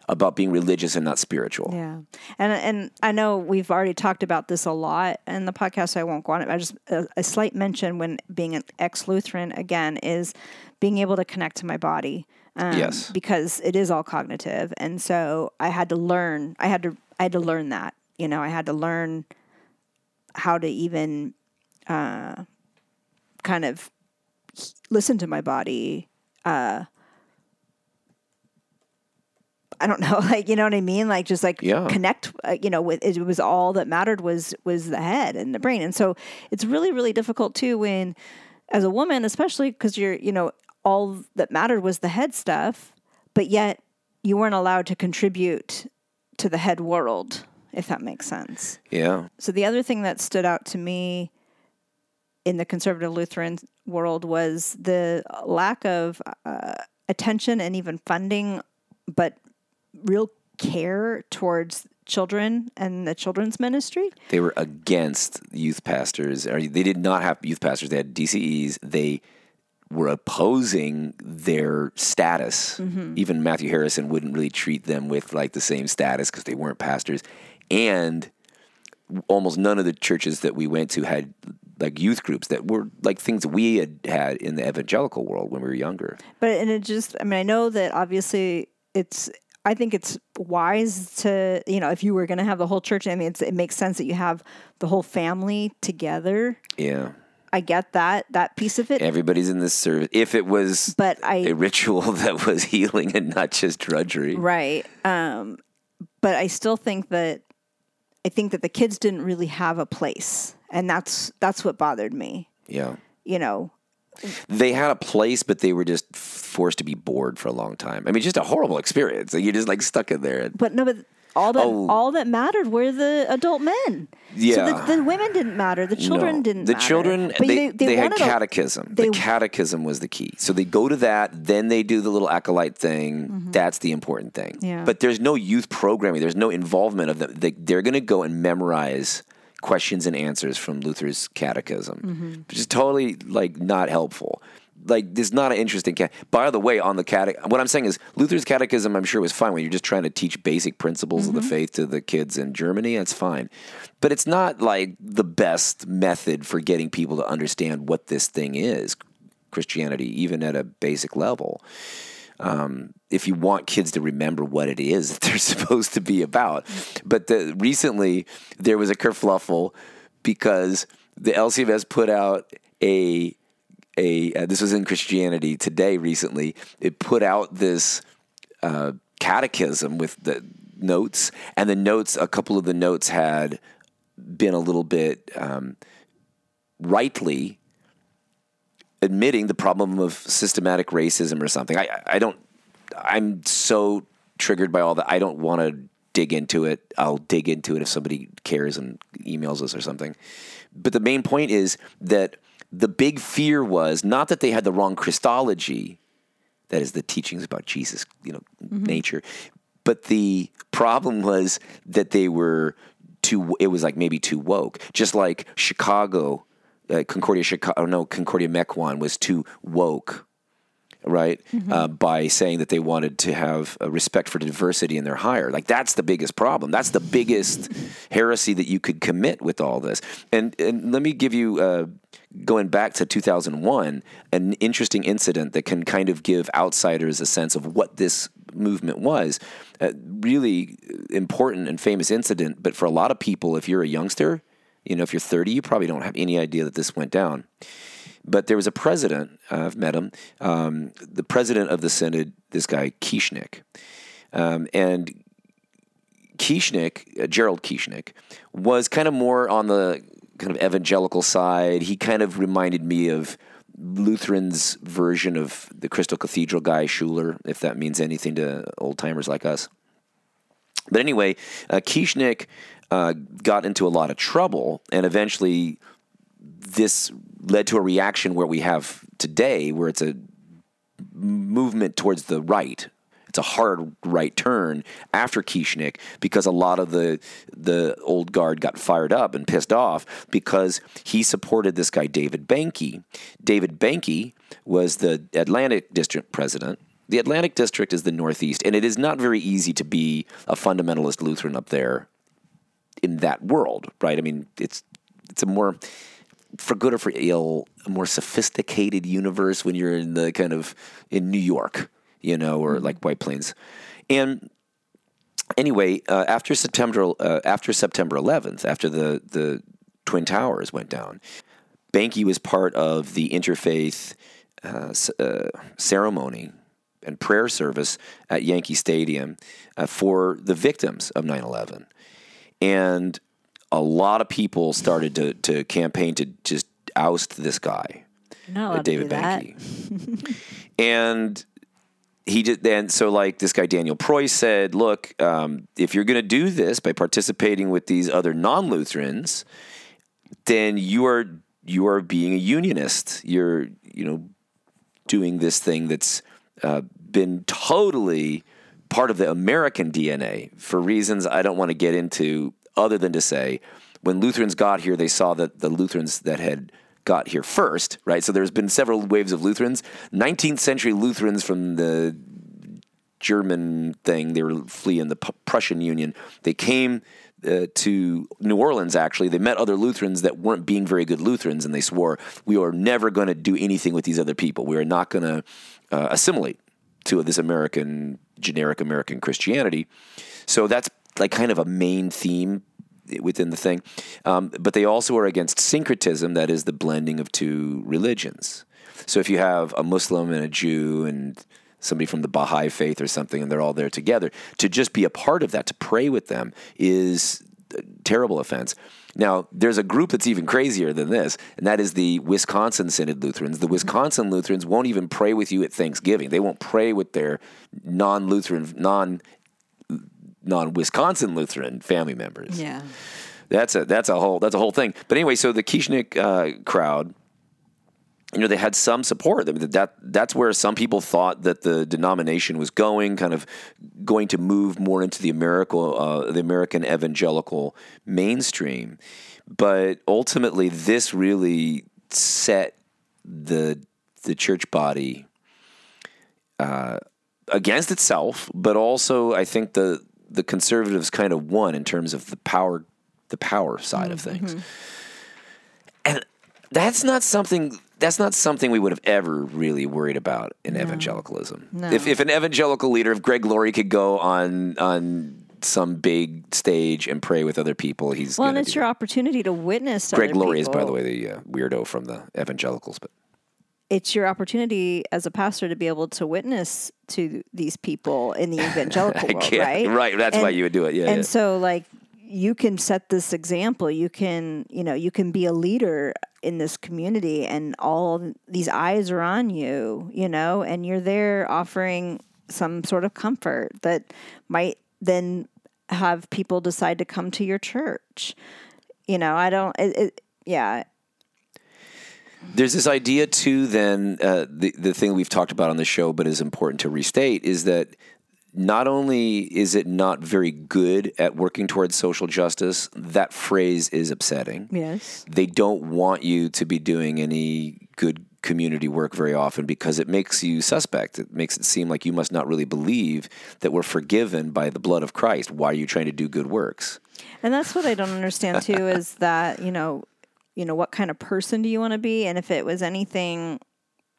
about being religious and not spiritual. Yeah, and and I know we've already talked about this a lot in the podcast. so I won't go on it. I just a, a slight mention when being an ex Lutheran again is being able to connect to my body. Um, Yes. because it is all cognitive, and so I had to learn. I had to I had to learn that. You know, I had to learn how to even uh, kind of listen to my body. I don't know, like you know what I mean, like just like Yeah. connect. Uh, you know, with it was all that mattered was was the head and the brain, and so it's really really difficult too when, as a woman, especially because you're you know all that mattered was the head stuff, but yet you weren't allowed to contribute to the head world, if that makes sense. Yeah. So the other thing that stood out to me in the conservative Lutheran world was the lack of uh, attention and even funding, but real care towards children and the children's ministry. They were against youth pastors. Or they did not have youth pastors. They had DCEs. They were opposing their status. Mm-hmm. Even Matthew Harrison wouldn't really treat them with like the same status because they weren't pastors. And almost none of the churches that we went to had like youth groups that were like things that we had had in the evangelical world when we were younger. But and it just, I mean, I know that obviously it's. I think it's wise to, you know, if you were going to have the whole church. I mean, it's, it makes sense that you have the whole family together. Yeah. I get that that piece of it, Everybody's in this service. If it was but I a ritual that was healing and not just drudgery. Right. Um, but I still think that I think that the kids didn't really have a place, and that's that's what bothered me. Yeah. You know, They had a place, but they were just forced to be bored for a long time. I mean, just a horrible experience. Like, you're just like stuck in there. but no, but all that Oh. all that mattered were the adult men. So Yeah. the, the women didn't matter. The children No. didn't. Matter. The matter. children, But they, they, had wanted a- catechism. they- the catechism was the key. So they go to that, then they do the little acolyte thing. That's the important thing. Mm-hmm. Yeah. But there's no youth programming. There's no involvement of them. They, they're going to go and memorize questions and answers from Luther's catechism, Mm-hmm. which is totally like not helpful. Like, there's not an interesting. Cat- By the way, on the cate, what I'm saying is Luther's catechism. I'm sure was fine when you're just trying to teach basic principles Mm-hmm. of the faith to the kids in Germany. That's fine, but it's not like the best method for getting people to understand what this thing is, Christianity, even at a basic level. Um, if you want kids to remember what it is that they're supposed to be about. But the, recently there was a kerfluffle because the LCMS put out a a uh, this was in Christianity Today recently. It put out this uh, catechism with the notes, and the notes, a couple of the notes had been a little bit um, rightly admitting the problem of systematic racism or something. I, I don't. I'm so triggered by all that. I don't want to dig into it. I'll dig into it if somebody cares and emails us or something. But the main point is that the big fear was not that they had the wrong Christology, that is the teachings about Jesus, you know, nature, but the problem was that they were too. It was like maybe too woke, just like Chicago, uh, Concordia Chicago. No, Concordia Mequon was too woke right? Uh, by saying that they wanted to have a respect for diversity in their hire. Like that's the biggest problem. That's the biggest heresy that you could commit with all this. And and let me give you. Uh, Going back to 2001, an interesting incident that can kind of give outsiders a sense of what this movement was. A really important and famous incident, but for a lot of people, if you're a youngster, you know, if you're 30, you probably don't have any idea that this went down. But there was a president, uh, I've met him, um, the president of the Synod, this guy, Kieschnick. Um, and Kieschnick, uh, Gerald Kieschnick, was kind of more on the kind of evangelical side. He kind of reminded me of Lutheran's version of the Crystal Cathedral guy, Schuller, if that means anything to old timers like us. But anyway, uh, uh, got into a lot of trouble, and eventually this led to a reaction where we have today, where it's a movement towards the right. It's a hard right turn after Kieschnick because a lot of the the old guard got fired up and pissed off because he supported this guy David Benke. David Benke was the Atlantic District president. The Atlantic District is the Northeast, and it is not very easy to be a fundamentalist Lutheran up there in that world, right? I mean, it's it's a more for good or for ill, a more sophisticated universe when you're in the kind of in New York, you know, or like White Plains. And anyway, uh, after September uh, after September 11th, after the the Twin Towers went down, Benke was part of the interfaith uh, uh, ceremony and prayer service at Yankee Stadium uh, for the victims of 9 11. And a lot of people started to, to campaign to just oust this guy, David Benke. and he did then so like this guy Daniel Preus said, look, um, if you're going to do this by participating with these other non-Lutherans, then you are you are being a unionist. You're you know doing this thing that's uh, been totally part of the American DNA for reasons I don't want to get into, other than to say when Lutherans got here, they saw that the Lutherans that had got here first, right? So there's been several waves of Lutherans. 19th century Lutherans from the German thing, they were fleeing the P- Prussian Union. They came uh, to New Orleans, actually. They met other Lutherans that weren't being very good Lutherans, and they swore, We are never going to do anything with these other people. We are not going to uh, assimilate to this American, generic American Christianity. So that's like kind of a main theme within the thing. Um, but they also are against syncretism, that is the blending of two religions. So if you have a Muslim and a Jew and somebody from the Baha'i faith or something, and they're all there together, to just be a part of that, to pray with them, is a terrible offense. Now, there's a group that's even crazier than this, and that is the Wisconsin Synod Lutherans. The Wisconsin Lutherans won't even pray with you at Thanksgiving. They won't pray with their non-Lutheran, non non-Wisconsin Lutheran family members. Yeah. That's a that's a whole that's a whole thing. But anyway, so the Kieschnick uh, crowd, you know, they had some support. I mean, that that's where some people thought that the denomination was going, kind of going to move more into the American uh, the American evangelical mainstream. But ultimately, this really set the the church body uh, against itself, but also I think the the conservatives kind of won in terms of the power the power side of things. And that's not something that's not something we would have ever really worried about in evangelicalism. If if an evangelical leader, if Greg Laurie could go on on some big stage and pray with other people, he's Well, and it's your that. opportunity to witness. Greg Laurie is, by the way, the uh, weirdo from the evangelicals, but it's your opportunity as a pastor to be able to witness to these people in the evangelical world, right? right, that's why you would do it, yeah, And yeah. so, like, you can set this example. You can, you know, you can be a leader in this community, and all these eyes are on you, you know, and you're there offering some sort of comfort that might then have people decide to come to your church. You know, I don't. It, it, yeah, There's this idea too. Then uh, the the thing we've talked about on the show, but is important to restate, is that not only is it not very good at working towards social justice, that phrase is upsetting. yes. They don't want you to be doing any good community work very often because it makes you suspect. It makes it seem like you must not really believe that we're forgiven by the blood of Christ. Why are you trying to do good works? And that's what I don't understand too is that, you know, you know, what kind of person do you want to be? And if it was anything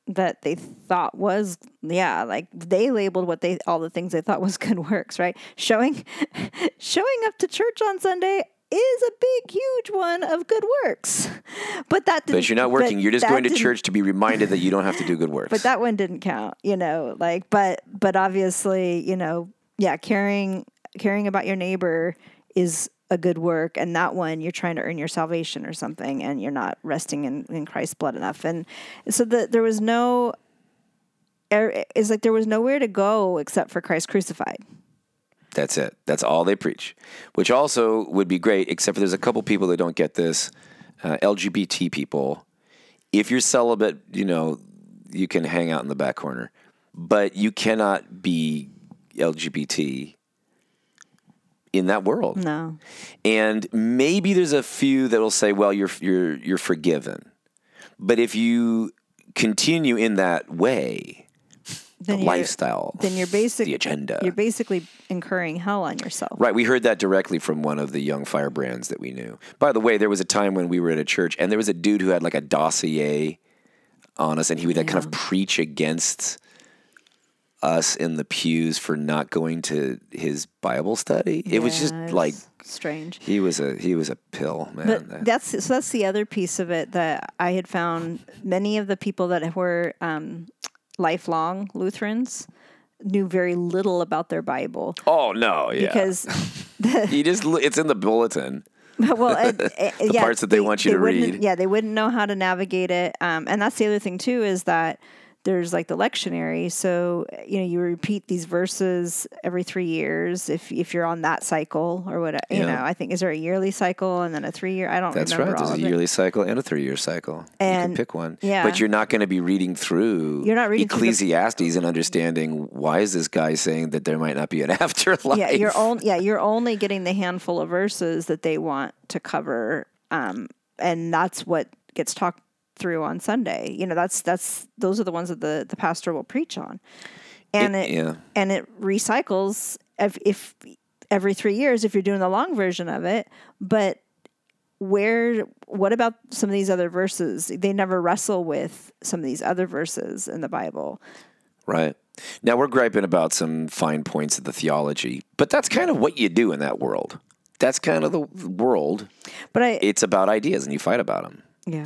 that they thought was yeah, like they labeled what they all the things they thought was good works, right? Showing showing up to church on Sunday is a big huge one of good works. But that didn't But you're not working. You're just going to church to be reminded that you don't have to do good works. but that one didn't count, you know, like but but obviously, you know, yeah, caring caring about your neighbor is a good work and that one you're trying to earn your salvation or something and you're not resting in, in Christ's blood enough. And so the, there was no er, it's like there was nowhere to go except for Christ crucified. That's it. That's all they preach, which also would be great, except for there's a couple people that don't get this. Uh, LGBT people, if you're celibate, you know, you can hang out in the back corner, but you cannot be LGBT in that world. No. And maybe there's a few that will say, "Well, you're you're you're forgiven," but if you continue in that way, Then the lifestyle, Then you're basic. the agenda, You're basically incurring hell on yourself. Right, we heard that directly from one of the young firebrands that we knew. By the way, there was a time when we were at a church and there was a dude who had like a dossier on us and he would like kind of preach against us in the pews for not going to his Bible study. It was just like strange. he was a he was a pill, man. But that's so that's the other piece of it that I had found. Many of the people that were um, lifelong Lutherans knew very little about their Bible oh no, yeah. because he just it's in the bulletin. well, it, it, yeah, parts that they want you to read. Yeah, they wouldn't know how to navigate it. Um, and that's the other thing too is that there's like the lectionary. So you know you repeat these verses every three years if if you're on that cycle or what. You Yeah. know, I think is there a yearly cycle and then a three year. I don't That's right. There's a of it. yearly cycle and a three year cycle. And you can pick one. yeah. But you're not going to be reading through You're not reading through the- Ecclesiastes and understanding why is this guy saying that there might not be an afterlife. Yeah, you're on, yeah, you're only getting the handful of verses that they want to cover, um, and that's what gets talked through on Sunday. You know, that's that's those are the ones that the the pastor will preach on, and It- it, yeah. and it recycles if, if every three years if you're doing the long version of it, but where what about some of these other verses they never wrestle with some of these other verses in the bible Right. Now we're griping about some fine points of the theology, but that's kind of what you do in that world. That's kind of the world. but i It's about ideas and you fight about them. Yeah,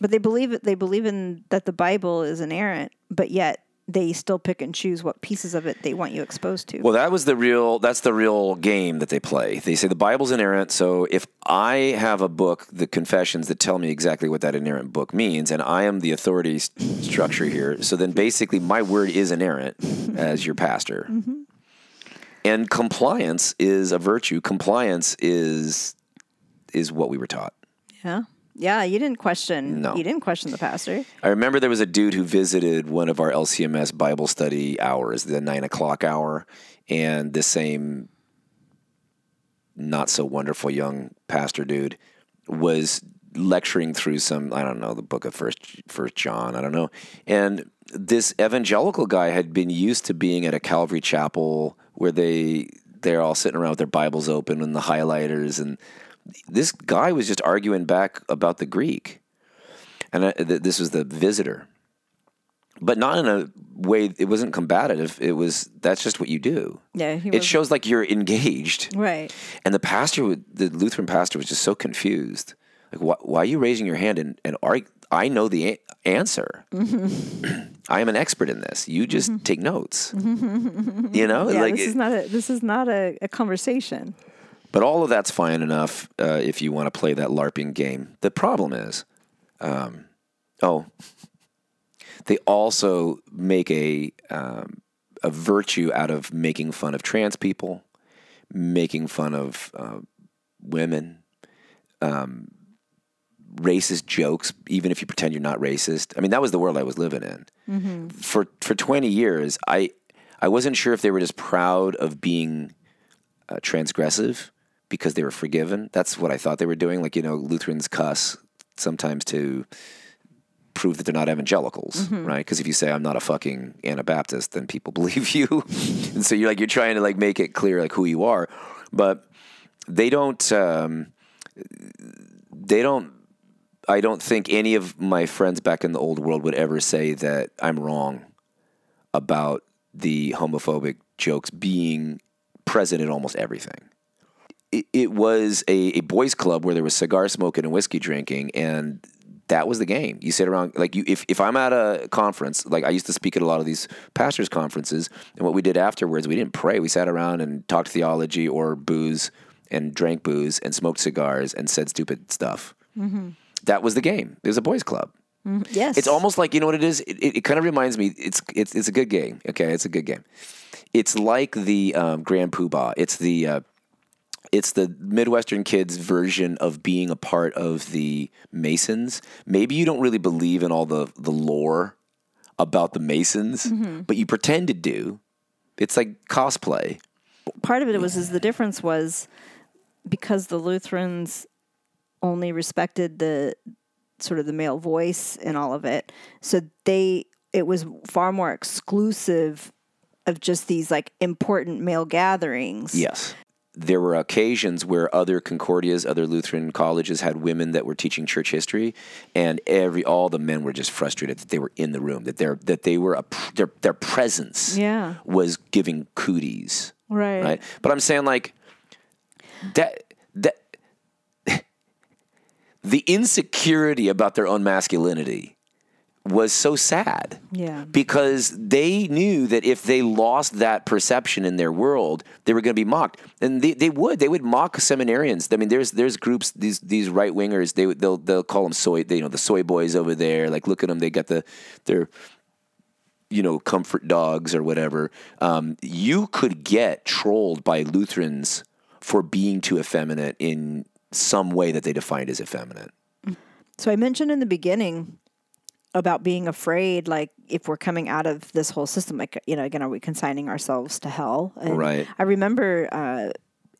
but they believe they believe in that the Bible is inerrant, but yet they still pick and choose what pieces of it they want you exposed to. Well, that was the real. That's the real game that they play. They say the Bible's inerrant. So if I have a book, the Confessions, that tell me exactly what that inerrant book means, and I am the authority s- structure here, so then basically my word is inerrant as your pastor. Mm-hmm. And compliance is a virtue. Compliance is is what we were taught. yeah, yeah. You didn't question. No. you didn't question the pastor. I remember there was a dude who visited one of our LCMS Bible study hours, the nine o'clock hour, and the same not so wonderful young pastor dude was lecturing through some I don't know the book of First First John I don't know, and this evangelical guy had been used to being at a Calvary chapel where they they're all sitting around with their Bibles open and the highlighters and this guy was just arguing back about the Greek and I, th- this was the visitor, but not in a way. It wasn't combative. It was that's just what you do. Yeah, It shows like you're engaged, right. and the pastor, would, the Lutheran pastor, was just so confused. Like, why, why are you raising your hand and and arg- I know the a- answer. I am an expert in this. You just mm-hmm. take notes. you know, Yeah, like this is not a this is not a, a conversation. But all of that's fine enough uh, if you want to play that LARPing game. The problem is, um, oh, they also make a um, a virtue out of making fun of trans people, making fun of uh, women, um, racist jokes, even if you pretend you're not racist. I mean, that was the world I was living in. For for 20 years, I I wasn't sure if they were just proud of being uh, transgressive because they were forgiven. That's what I thought they were doing. Like, you know, Lutherans cuss sometimes to prove that they're not evangelicals, right? Because if you say I'm not a fucking Anabaptist, then people believe you. and so you're like, you're trying to like make it clear like who you are. But they don't, um, they don't, I don't think any of my friends back in the old world would ever say that I'm wrong about the homophobic jokes being present in almost everything. It, it was a, a boys' club where there was cigar smoking and whiskey drinking, and that was the game. You sit around like you. If if I'm at a conference, like I used to speak at a lot of these pastors' conferences, and what we did afterwards, we didn't pray. We sat around and talked theology or booze and drank booze and smoked cigars and said stupid stuff. That was the game. It was a boys' club. Yes, It's almost like you know what it is. It, it, it kind of reminds me. It's it's it's a good game. Okay, it's a good game. it's like the um, Grand Poobah. It's the uh, it's the Midwestern kids version of being a part of the Masons. Maybe you don't really believe in all the the lore about the Masons, mm-hmm. but you pretend to do. It's like cosplay. part of it was is the difference was because the Lutherans only respected the sort of the male voice in all of it. So they it was far more exclusive of just these like important male gatherings. Yes. There were occasions where other Concordias, other Lutheran colleges had women that were teaching church history, and every all the men were just frustrated that they were in the room, that their that they were a, their their presence Yeah. was giving cooties, Right. right? But I'm saying like that that the insecurity about their own masculinity was so sad Yeah. because they knew that if they lost that perception in their world, they were going to be mocked, and they, they would they would mock seminarians. I mean, there's there's groups these these right wingers they, they'll, they'll call them soy they, you know the soy boys over there. Like look at them, they got the their you know comfort dogs or whatever. Um, you could get trolled by Lutherans for being too effeminate in some way that they defined as effeminate. So I mentioned in the beginning about being afraid, like if we're coming out of this whole system, like you know, again, are we consigning ourselves to hell? And Right. I remember uh,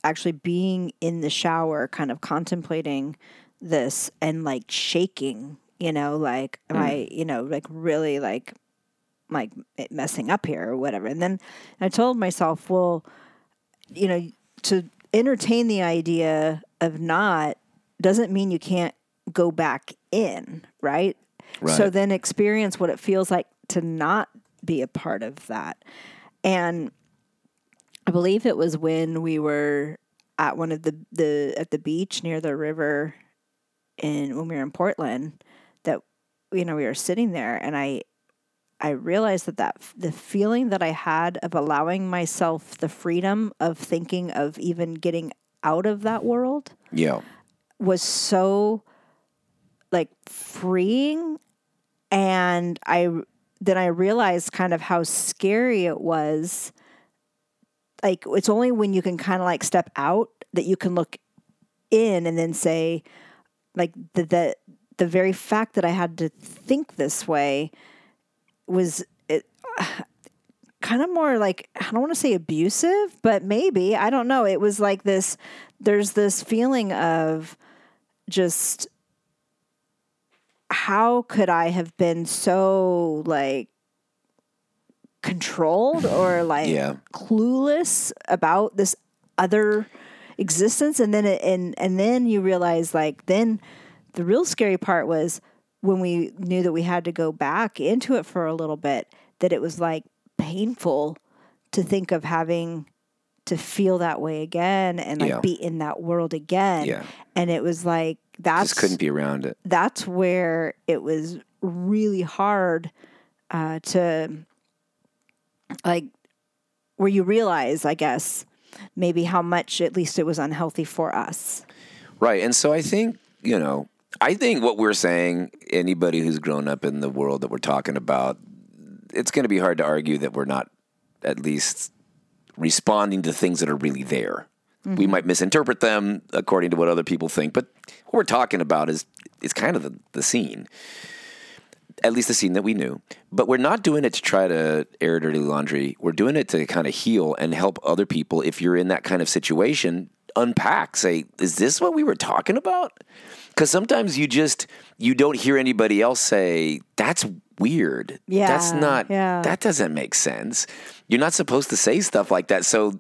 actually being in the shower, kind of contemplating this and like shaking. You know, like am I, you know, like really like like messing up here or whatever. And then I told myself, well, you know, to entertain the idea of not doesn't mean you can't go back in, right? So then experience what it feels like to not be a part of that. And I believe it was when we were at one of the, the at the beach near the river in when we were in Portland that you know we were sitting there and I I realized that that the feeling that I had of allowing myself the freedom of thinking of even getting out of that world Yeah, was so like freeing and I then I realized kind of how scary it was like it's only when you can kind of like step out that you can look in and then say like the the the very fact that I had to think this way was it kind of more like I don't want to say abusive, but maybe I don't know. It was like this. There's this feeling of just how could I have been so like controlled or like Yeah. clueless about this other existence and then it, and and then you realize like then the real scary part was when we knew that we had to go back into it for a little bit that it was like painful to think of having to feel that way again and like Yeah. be in that world again Yeah. and it was like that's just couldn't be around it. that's where it was really hard uh, to like where you realize i guess maybe how much at least it was unhealthy for us Right. And so I think, you know, I think what we're saying, anybody who's grown up in the world that we're talking about, it's going to be hard to argue that we're not at least responding to things that are really there. We mm-hmm. might misinterpret them according to what other people think, but what we're talking about is is kind of the, the scene. At least the scene that we knew. But we're not doing it to try to air dirty laundry. We're doing it to kind of heal and help other people if you're in that kind of situation unpack say is this what we were talking about because sometimes you just you don't hear anybody else say that's weird Yeah. that's not yeah. that doesn't make sense you're not supposed to say stuff like that so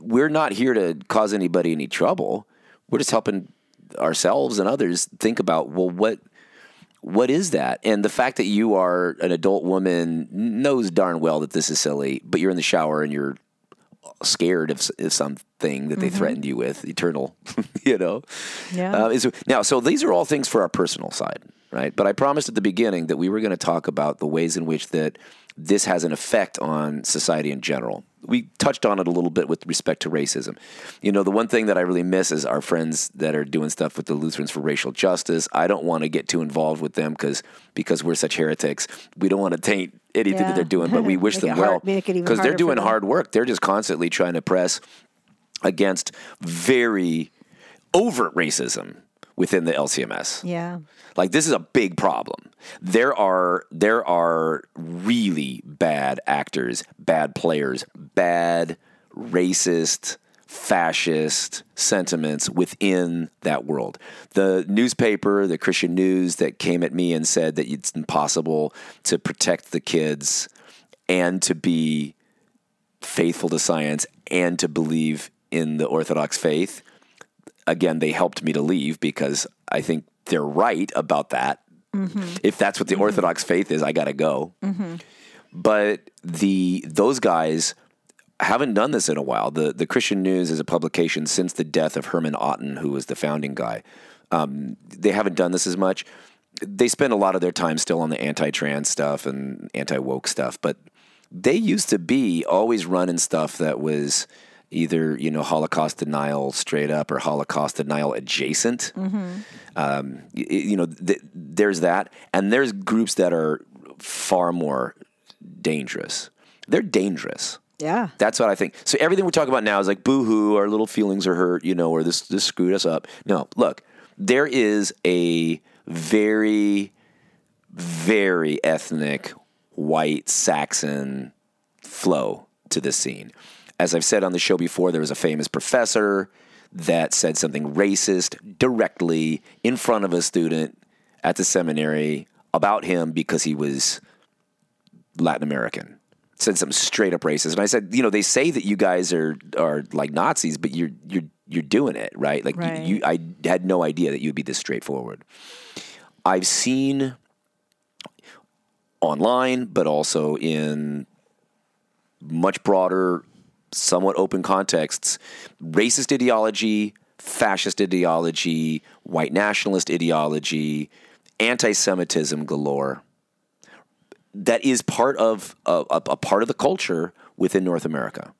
we're not here to cause anybody any trouble we're just helping ourselves and others think about well what what is that? And the fact that you are an adult woman knows darn well that this is silly, but you're in the shower and you're scared of, of something that they threatened you with, eternal, you know? Yeah. Uh, is, now, so these are all things for our personal side, right? But I promised at the beginning that we were going to talk about the ways in which that this has an effect on society in general. we touched on it a little bit with respect to racism. You know, the one thing that I really miss is our friends that are doing stuff with the Lutherans for Racial Justice. I don't want to get too involved with them because because we're such heretics. We don't want to taint anything Yeah. that they're doing, but we wish them well make it even because they're doing hard work. They're just constantly trying to press against very overt racism within the LCMS. Yeah. Like this is a big problem. There are there are really bad actors, bad players, bad racist, fascist sentiments within that world. The newspaper, the Christian News that came at me and said that it's impossible to protect the kids and to be faithful to science and to believe in the Orthodox faith again, they helped me to leave because I think they're right about that. Mm-hmm. If that's what the mm-hmm. Orthodox faith is, I got to go. Mm-hmm. But the those guys haven't done this in a while. The the Christian News is a publication since the death of Herman Otten, who was the founding guy. Um, they haven't done this as much. They spend a lot of their time still on the anti-trans stuff and anti-woke stuff, but they used to be always running stuff that was either you know Holocaust denial straight up or Holocaust denial adjacent. Um, y- y- you know, th- there's that, and there's groups that are far more dangerous. They're dangerous. Yeah. That's what I think. So everything we're talking about now is like boo hoo, our little feelings are hurt, you know, or this this screwed us up. No, look, there is a very, very ethnic white Saxon flow to this scene. As I've said on the show before, there was a famous professor that said something racist directly in front of a student at the seminary about him because he was Latin American. Said some straight up racist, and I said, you know, they say that you guys are are like Nazis, but you're you're you're doing it right. Like Right. You, you, I had no idea that you'd be this straightforward. I've seen online, but also in much broader, somewhat open contexts, racist ideology, fascist ideology, white nationalist ideology, anti Semitism galore that is part of a, a, a part of the culture within North America.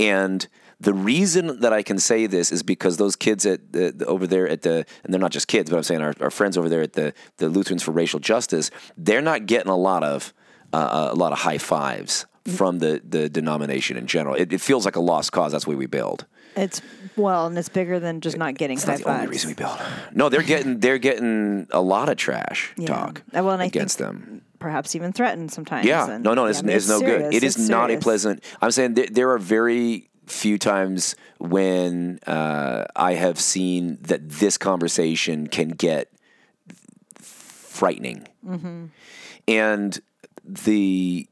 And the reason that I can say this is because those kids at the, the- over there at the and they're not just kids, but I'm saying our, our friends over there at the the Lutherans for Racial Justice, they're not getting a lot of uh, a lot of high fives from the the denomination in general. It, it feels like a lost cause. That's why we build. It's well, and it's bigger than just not getting It's high not the only reason we build. No, they're getting they're getting a lot of trash Yeah. talk Uh, well, against them. Perhaps even threatened sometimes. Yeah, and- no, no, yeah, it's, I mean, it's no serious. good. It is It's not a pleasant. I'm saying there, there are very few times when uh, I have seen that this conversation can get frightening, Mm-hmm. and the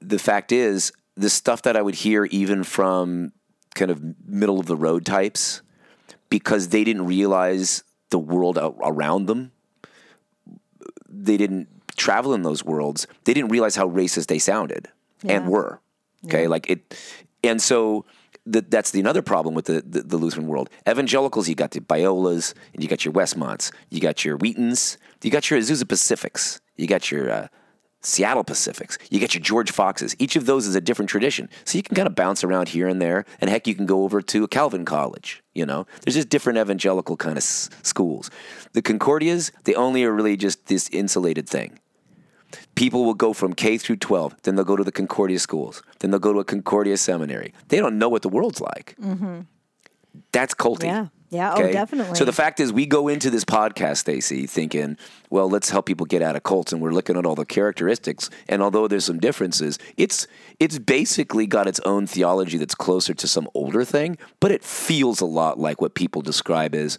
the fact is the stuff that I would hear even from kind of middle of the road types because they didn't realize the world around them they didn't travel in those worlds, they didn't realize how racist they sounded and were. Okay, like it, and so th- that's the another problem with the, the the Lutheran world. Evangelicals, you got the Biolas, and you got your Westmonts, you got your Wheatons, you got your Azusa Pacifics, you got your uh, Seattle Pacifics, you got your George Foxes. Each of those is a different tradition, so you can kind of bounce around here and there. And heck, you can go over to a Calvin college. You know, there's just different evangelical kind of s- schools. The Concordias, they only are really just this insulated thing people will go from K through 12, then they'll go to the Concordia schools, then they'll go to a Concordia seminary. They don't know what the world's like. Mm-hmm. That's culty. Yeah. Yeah. Oh, definitely. So the fact is, we go into this podcast, Stacy, thinking, well, let's help people get out of cults, and we're looking at all the characteristics. And although there's some differences, it's it's basically got its own theology that's closer to some older thing, but it feels a lot like what people describe as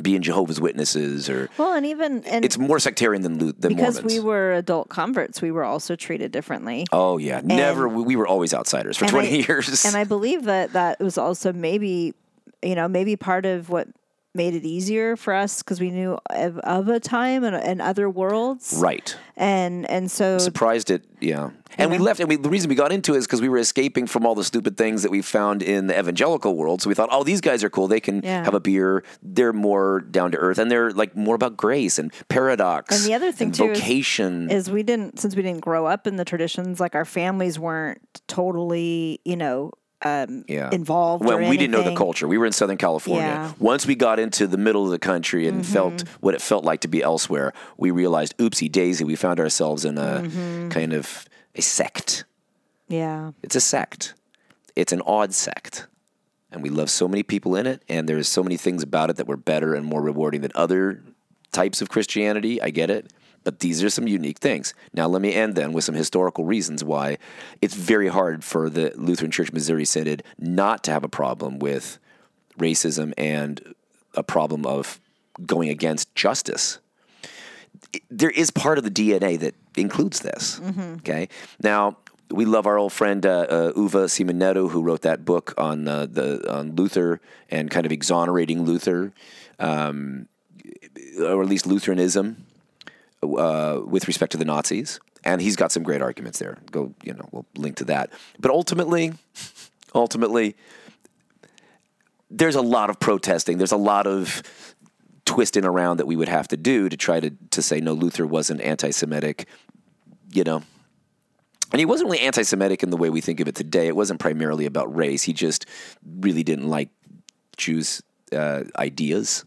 being Jehovah's Witnesses, or well, and even and it's more sectarian than than because Mormons. we were adult converts, we were also treated differently. Oh yeah, never. We we were always outsiders for twenty I- years. And I believe that that was also maybe, you know, maybe part of what made it easier for us because we knew of, of a time and, and other worlds, Right. and and so Surprised it, yeah. And we left, and we, the reason we got into it is because we were escaping from all the stupid things that we found in the evangelical world. So we thought, oh, these guys are cool. They can Yeah. have a beer. They're more down to earth, and they're like more about grace and paradox. And the other thing, too, is- vocation. is we didn't since we didn't grow up in the traditions like our families weren't totally you know um, yeah. involved. Well, or we didn't know the culture. We were in Southern California. Yeah. Mm-hmm. Once we got into the middle of the country and felt what it felt like to be elsewhere, we realized, oopsie daisy, we found ourselves in a Mm-hmm. kind of a sect. Yeah, It's a sect. It's an odd sect. And we love so many people in it, and there's so many things about it that were better and more rewarding than other types of Christianity. I get it. But these are some unique things. Now, let me end then with some historical reasons why it's very hard for the Lutheran Church Missouri Synod not to have a problem with racism and a problem of going against justice there is part of the DNA that includes this. Okay, now we love our old friend uh, uh, Uwe Siemon-Netto, who wrote that book on uh, the on Luther and kind of exonerating Luther, um, or at least Lutheranism, uh, with respect to the Nazis. And he's got some great arguments there. Go, you know, we'll link to that. But ultimately, ultimately, there's a lot of protesting. There's a lot of twisting around that we would have to do to try to to say no, Luther wasn't anti-Semitic. You know, and he wasn't really anti-Semitic in the way we think of it today. It wasn't primarily about race. He just really didn't like Jews' uh, ideas,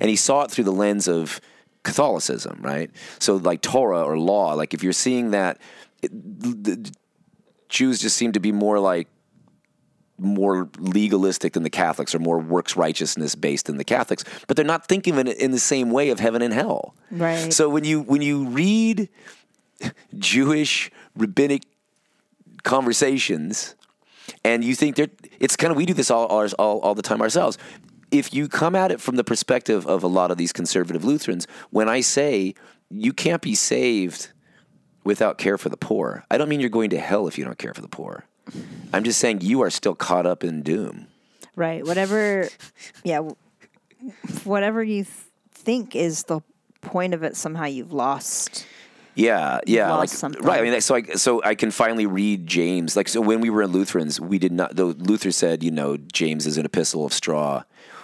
and he saw it through the lens of Catholicism, right? So, like Torah or law, like if you're seeing that, it, the Jews just seem to be more like more legalistic than the Catholics or more works righteousness based than the Catholics, but they're not thinking of it in the same way of heaven and hell. Right. So when you when you read Jewish rabbinic conversations and you think they're it's kind of we do this all, all all all the time ourselves. If you come at it from the perspective of a lot of these conservative Lutherans, when I say you can't be saved without care for the poor, I don't mean you're going to hell if you don't care for the poor. I'm just saying you are still caught up in doom. right. Whatever, yeah, whatever you th- think is the point of it, somehow you've lost. Yeah, yeah, like right. I mean, so I so I can finally read James. Like so, when we were in Lutherans, we did not. Though Luther said, you know, James is an epistle of straw.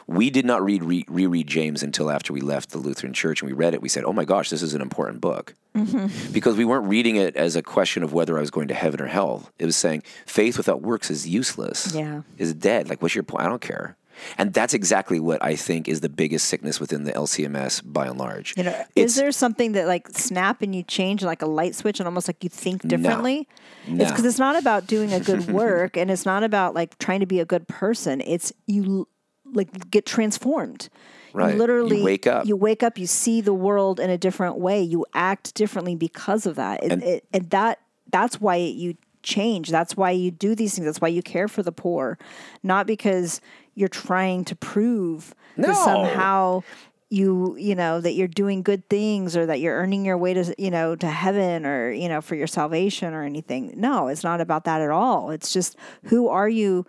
We did not read re- reread James until after we left the Lutheran Church, and we read it. We said, "Oh my gosh, this is an important book," Mm-hmm. because we weren't reading it as a question of whether I was going to heaven or hell. It was saying faith without works is useless. Yeah. is dead. Like, what's your point? I don't care. And that's exactly what I think is the biggest sickness within the LCMS by and large. You know, is there something that like snap and you change like a light switch and almost like you think differently? It's No. because it's not about doing a good work and it's not about like trying to be a good person. It's you like get transformed. Right. You You literally wake up. You wake up. You see the world in a different way. You act differently because of that. And, And- it, and that that's why you change. That's why you do these things. That's why you care for the poor, not because you're trying to prove No. that somehow you you know that you're doing good things or that you're earning your way to you know to heaven or you know for your salvation or anything no it's not about that at all it's just who are you It-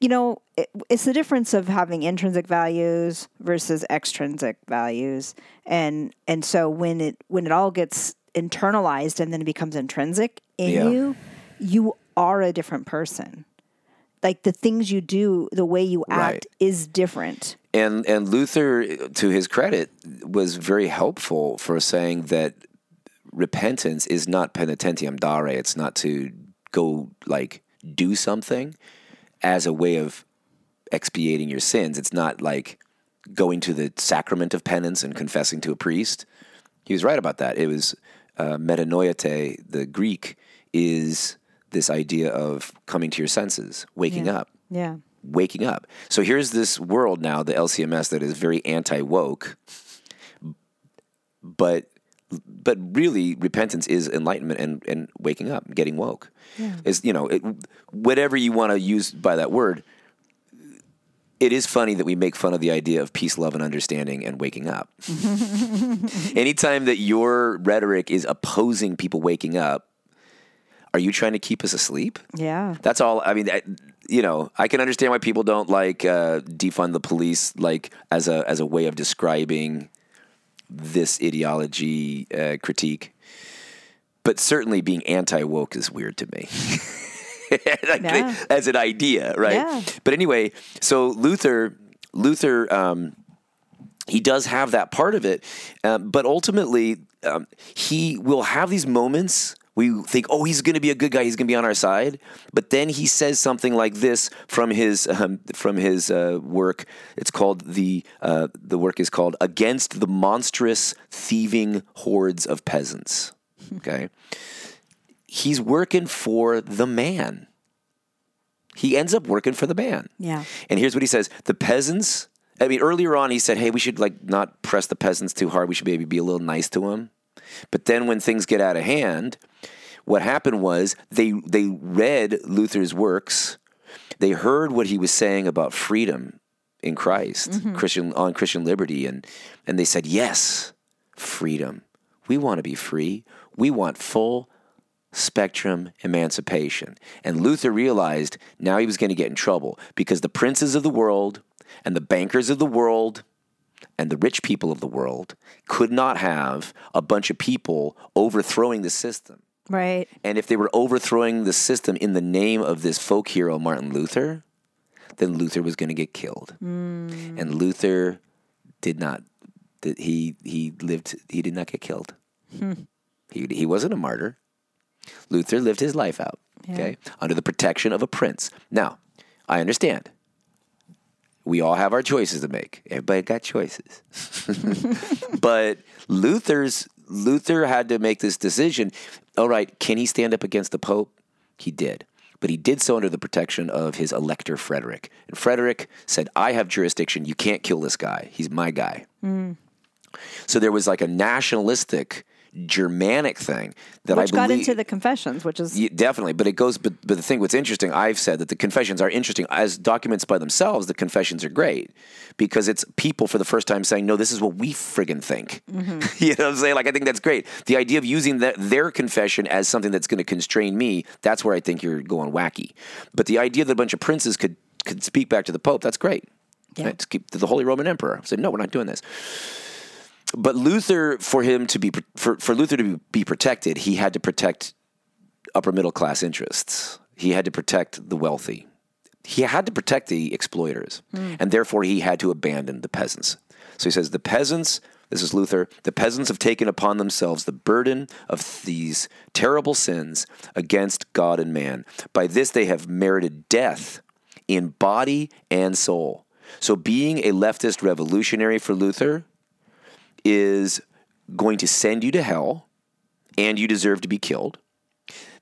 you know it, it's the difference of having intrinsic values versus extrinsic values and and so when it when it all gets internalized and then it becomes intrinsic in Yeah. you you are a different person like the things you do the way you act Right. is different and and Luther, to his credit, was very helpful for saying that repentance is not penitentiam dare. It's not to go like do something as a way of expiating your sins. It's not like going to the sacrament of penance and confessing to a priest. He was right about that. It was uh, metanoeite, the Greek, is this idea of coming to your senses, waking Yeah. up yeah waking up. So here's this world now, the LCMS, that is very anti woke, but but really repentance is enlightenment and, and waking up, getting woke. Is you know it, whatever you want to use by that word. It is funny that we make fun of the idea of peace, love, and understanding and waking up. Anytime that your rhetoric is opposing people waking up, are you trying to keep us asleep? yeah That's all. I mean, I, you know, I can understand why people don't like uh, defund the police, like as a as a way of describing this ideology uh, critique. But certainly, being anti woke is weird to me. Like, Yeah. As an idea, right? Yeah. But anyway, so Luther, Luther, um, he does have that part of it, um, but ultimately, um, he will have these moments. We think, oh, he's going to be a good guy. He's going to be on our side. But then he says something like this from his um, from his uh, work. It's called the uh, the work is called "Against the Monstrous Thieving Hordes of Peasants." Okay, he's working for the man. He ends up working for the man. Yeah. And here's what he says: the peasants. I mean, earlier on, he said, "Hey, we should like not press the peasants too hard. We should maybe be a little nice to them." But then, when things get out of hand, what happened was they they read Luther's works, they heard what he was saying about freedom in Christ, mm-hmm. Christian on Christian liberty, and and they said, "Yes, freedom. We want to be free. We want full." spectrum emancipation. And Luther realized now he was going to get in trouble because the princes of the world and the bankers of the world and the rich people of the world could not have a bunch of people overthrowing the system. Right. And if they were overthrowing the system in the name of this folk hero, Martin Luther, then Luther was going to get killed. Mm. And Luther did not. He he lived. He did not get killed. He he wasn't a martyr. Luther lived his life out. Okay, under the protection of a prince. Now, I understand. We all have our choices to make. Everybody got choices. but Luther's Luther had to make this decision. All right, can he stand up against the Pope? He did. But he did so under the protection of his elector Frederick. And Frederick said, I have jurisdiction. You can't kill this guy. He's my guy. Mm. So there was like a nationalistic Germanic thing that Which I got believe into the confessions, which is yeah, definitely, but it goes. But, but the thing, what's interesting, I've said that the confessions are interesting as documents by themselves. The confessions are great because it's people for the first time saying, "No, this is what we friggin' think." Mm-hmm. you know what I'm saying? Like, I think that's great. The idea of using that, their confession as something that's going to constrain me, that's where I think you're going wacky. But the idea that a bunch of princes could could speak back to the Pope, that's great. Yeah. Right? To keep to the Holy Roman Emperor said, "No, we're not doing this." But Luther, for him to be for, for Luther to be, be protected, he had to protect upper middle class interests. He had to protect the wealthy. He had to protect the exploiters, hmm. and therefore he had to abandon the peasants. So he says, the peasants. This is Luther. The peasants have taken upon themselves the burden of these terrible sins against God and man. By this they have merited death in body and soul. So being a leftist revolutionary for Luther is going to send you to hell and you deserve to be killed.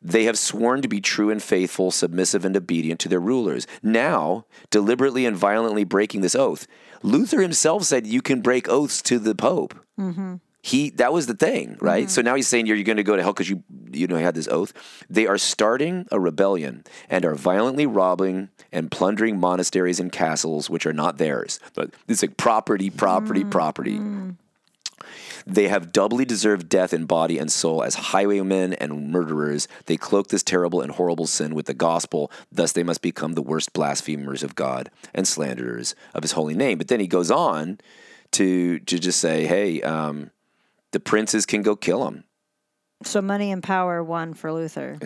They have sworn to be true and faithful, submissive and obedient to their rulers. Now, deliberately and violently breaking this oath. Luther himself said you can break oaths to the Pope. Mm-hmm. He that was the thing, right? Mm-hmm. So now he's saying you're, you're going to go to hell because you you know had this oath. They are starting a rebellion and are violently robbing and plundering monasteries and castles which are not theirs. But it's like property, property, mm-hmm. property. They have doubly deserved death in body and soul as highwaymen and murderers. They cloak this terrible and horrible sin with the gospel. Thus, they must become the worst blasphemers of God and slanderers of His holy name. But then he goes on to to just say, "Hey, um, the princes can go kill them." so money and power won for Luther.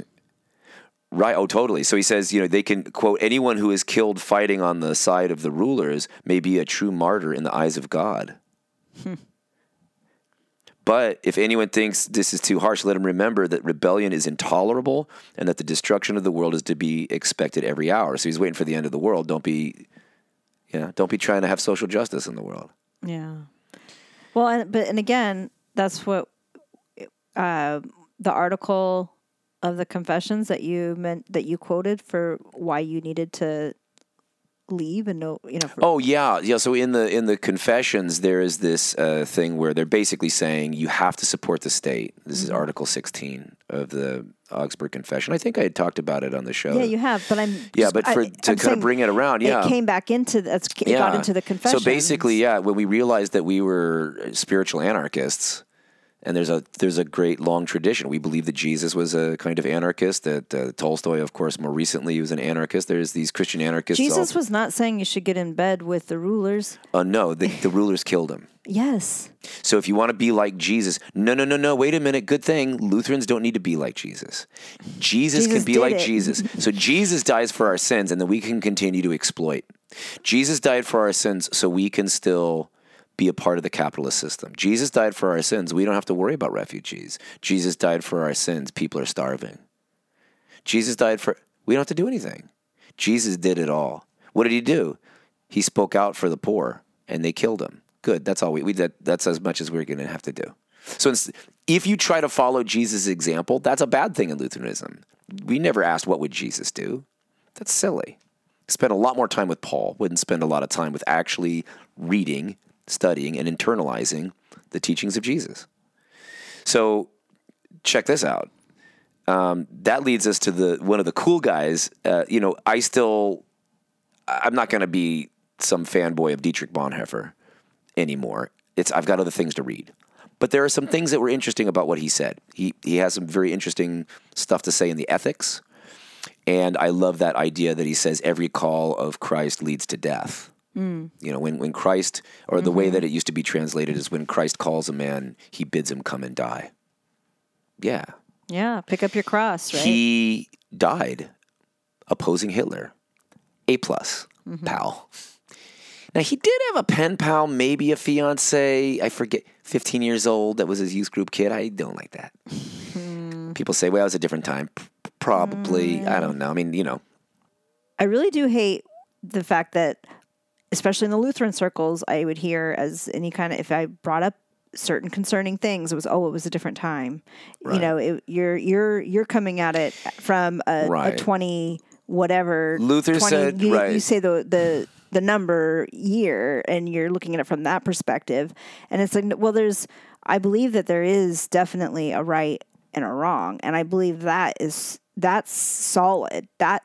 Right. Oh, totally. So he says, you know, they can quote anyone who is killed fighting on the side of the rulers may be a true martyr in the eyes of God. But if anyone thinks this is too harsh, let him remember that rebellion is intolerable and that the destruction of the world is to be expected every hour. So he's waiting for the end of the world. Don't be, yeah, don't be trying to have social justice in the world. Yeah. Well, and, but and again, that's what uh, the article of the confessions that you meant that you quoted for why you needed to leave and no, you know. For, Oh yeah, yeah. So in the in the confessions, there is this uh, thing where they're basically saying you have to support the state. This is Article 16 of the Augsburg Confession. I think I had talked about it on the show. yeah, you have, but I'm Yeah, but for I- to I'm kind of bring it around, yeah. it came back into that's it got into the confession. So basically, yeah, when we realized that we were spiritual anarchists, And there's a there's a great long tradition. We believe that Jesus was a kind of anarchist. That uh, Tolstoy, of course, more recently was an anarchist. There's these Christian anarchists. Jesus all, was not saying you should get in bed with the rulers. uh, no, the, the rulers killed him. Yes. So if you want to be like Jesus, no, no, no, no. Wait a minute. Good thing Lutherans don't need to be like Jesus. Jesus, Jesus can be like it. Jesus. So Jesus dies for our sins, and then we can continue to exploit. Jesus died for our sins, so we can still be a part of the capitalist system. Jesus died for our sins. We don't have to worry about refugees. Jesus died for our sins. People are starving. Jesus died for. We don't have to do anything. Jesus did it all. What did he do? He spoke out for the poor, and they killed him. Good. That's all we. we that, that's as much as we're going to have to do. So if you try to follow Jesus' example, that's a bad thing in Lutheranism. We never asked what would Jesus do. That's silly. Spend a lot more time with Paul. Wouldn't spend a lot of time with actually reading, studying, and internalizing the teachings of Jesus. So check this out. Um, that leads us to the one of the cool guys. Uh, you know, I still, I'm not going to be some fanboy of Dietrich Bonhoeffer anymore. It's I've got other things to read. But there are some things that were interesting about what he said. He he has some very interesting stuff to say in the ethics. And I love that idea that he says every call of Christ leads to death. Mm. You know, when, when Christ, or the way that mm-hmm. it used to be translated is when Christ calls a man, he bids him come and die. Yeah. Yeah. Pick up your cross, right? He died opposing Hitler. A plus, mm-hmm. pal. Now he did have a pen pal, maybe a fiance. I forget, fifteen years old. That was his youth group kid. I don't like that. Hmm. People say, "Well, it was a different time." P- Probably, I hmm. don't know. I mean, you know, I really do hate the fact that, especially in the Lutheran circles, I would hear as any kind of if I brought up certain concerning things, it was oh, it was a different time. You know, it, you're you're you're coming at it from a, Right. a twenty whatever. Luther 20 said- you, right. you say the the the number year, and you're looking at it from that perspective, and it's like well, there's I believe that there is definitely a right and a wrong, and I believe that is that's solid. That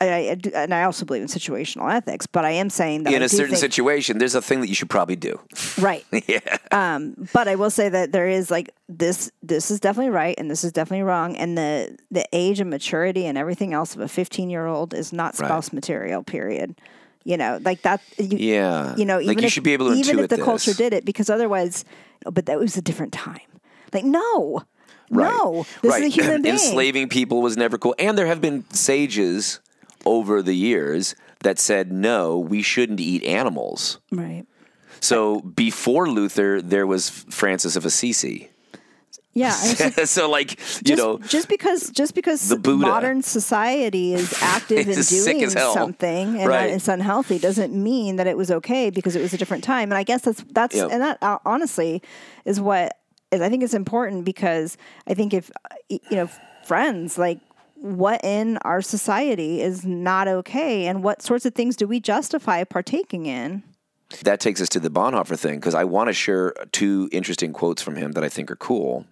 I, I do, and I also believe in situational ethics, but I am saying that in I a certain think- situation, there's a thing that you should probably do. right? yeah. Um, but I will say that there is like this. This is definitely right, and this is definitely wrong. And the the age and maturity and everything else of a 15 year old is not Right. spouse material. Period. You know, like that. You, Yeah. You know, Like, even you if, should be able to even if the culture did it, because otherwise, but that was a different time. Like no, Right. no, this right. is a human being. Enslaving people was never cool. And there have been sages over the years that said, no, we shouldn't eat animals. right. So before Luther, there was Francis of Assisi. Yeah. So, like, you just, know, just because just because The modern society is active in doing something and Right. it's unhealthy doesn't mean that it was okay because it was a different time. And I guess that's that's Yep. and that uh, honestly is what is I think it's important because I think if uh, you know friends like what in our society is not okay and what sorts of things do we justify partaking in? that takes us to the Bonhoeffer thing because I want to share two interesting quotes from him that I think are cool.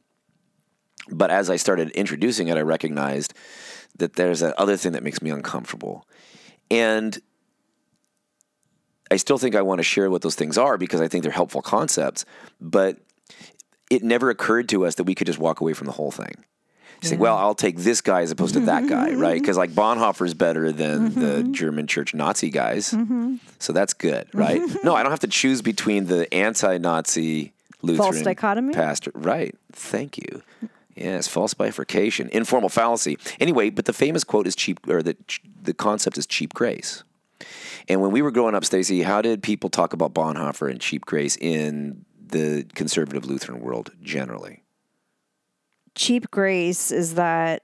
But as I started introducing it, I recognized that there's that other thing that makes me uncomfortable. And I still think I want to share what those things are because I think they're helpful concepts. But it never occurred to us that we could just walk away from the whole thing. Say, well, I'll take this guy as opposed to that guy, right? Because like Bonhoeffer's better than the mm-hmm. German church Nazi guys. Mm-hmm. So that's good, right? Mm-hmm. no, I don't have to choose between the anti-Nazi Lutheran dichotomy? pastor. Right. Thank you. Yes, false bifurcation, informal fallacy. Anyway, but the famous quote is cheap, or the the concept is cheap grace. And when we were growing up, Stacy, how did people talk about Bonhoeffer and cheap grace in the conservative Lutheran world generally? Cheap grace is that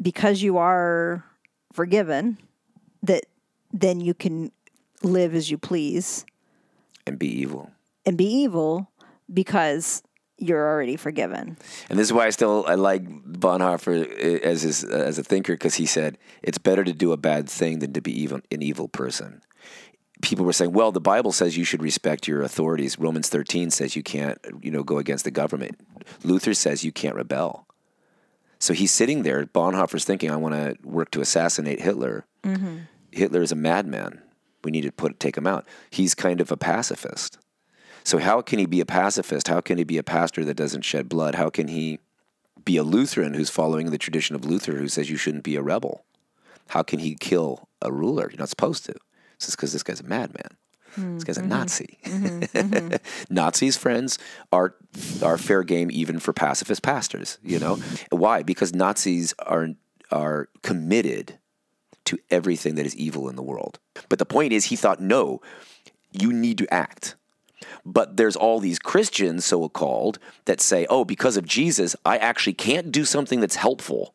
because you are forgiven that then you can live as you please And be evil. and be evil because you're already forgiven. And this is why I still I like Bonhoeffer as his, as a thinker because he said it's better to do a bad thing than to be even an evil person. People were saying, "Well, the Bible says you should respect your authorities. Romans thirteen says you can't, you know, go against the government. Luther says you can't rebel." So he's sitting there. Bonhoeffer's thinking, "I want to work to assassinate Hitler. Mm-hmm. Hitler is a madman. We need to put take him out." He's kind of a pacifist. So how can he be a pacifist? How can he be a pastor that doesn't shed blood? How can he be a Lutheran who's following the tradition of Luther who says you shouldn't be a rebel? How can he kill a ruler? You're not supposed to. It's because this guy's a madman. Hmm, this guy's a mm-hmm. Nazi. Mm-hmm, mm-hmm. Nazis, friends, are are fair game even for pacifist pastors. You know why? Because Nazis are are committed to everything that is evil in the world. But the point is, he thought, no, you need to act. But there's all these Christians, so called, that say, oh, because of Jesus, I actually can't do something that's helpful.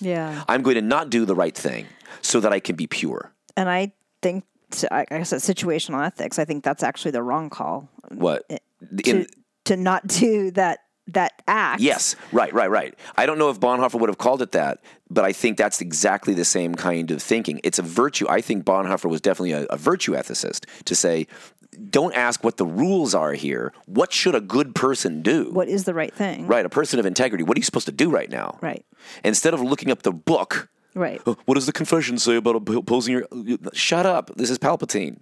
Yeah. I'm going to not do the right thing so that I can be pure. And I think, I guess situational ethics. I think that's actually the wrong call What? Eh, to In, to not do that that act. Yes, right, right, right. I don't know if Bonhoeffer would have called it that, but I think that's exactly the same kind of thinking. It's a virtue. I think Bonhoeffer was definitely a, a virtue ethicist to say, don't ask what the rules are here. What should a good person do? What is the right thing? Right, a person of integrity. What are you supposed to do right now? Right. Instead of looking up the book, Right. "Oh, what does the confession say about opposing your? Shut up! This is Palpatine.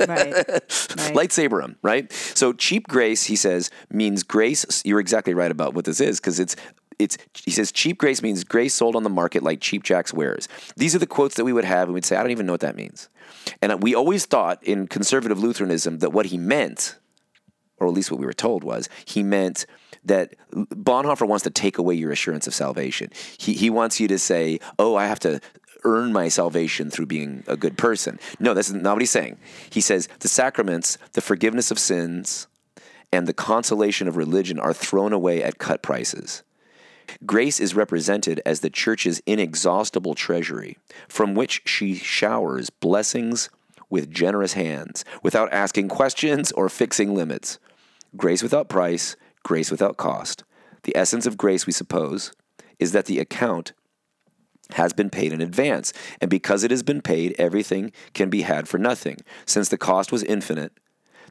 Right. right. lightsaber him, right? So cheap grace, he says, means grace. You're exactly right about what this is because it's it's he says cheap grace means grace sold on the market like cheap jack's wares. These are the quotes that we would have and we'd say, I don't even know what that means. And we always thought in conservative Lutheranism that what he meant, or at least what we were told was, he meant that Bonhoeffer wants to take away your assurance of salvation. He he wants you to say, "Oh, I have to earn my salvation through being a good person." No, that's not what he's saying. He says the sacraments, the forgiveness of sins, and the consolation of religion are thrown away at cut prices. Grace is represented as the church's inexhaustible treasury, from which she showers blessings with generous hands, without asking questions or fixing limits. Grace without price, grace without cost. The essence of grace, we suppose, is that the account has been paid in advance, and because it has been paid, everything can be had for nothing. Since the cost was infinite,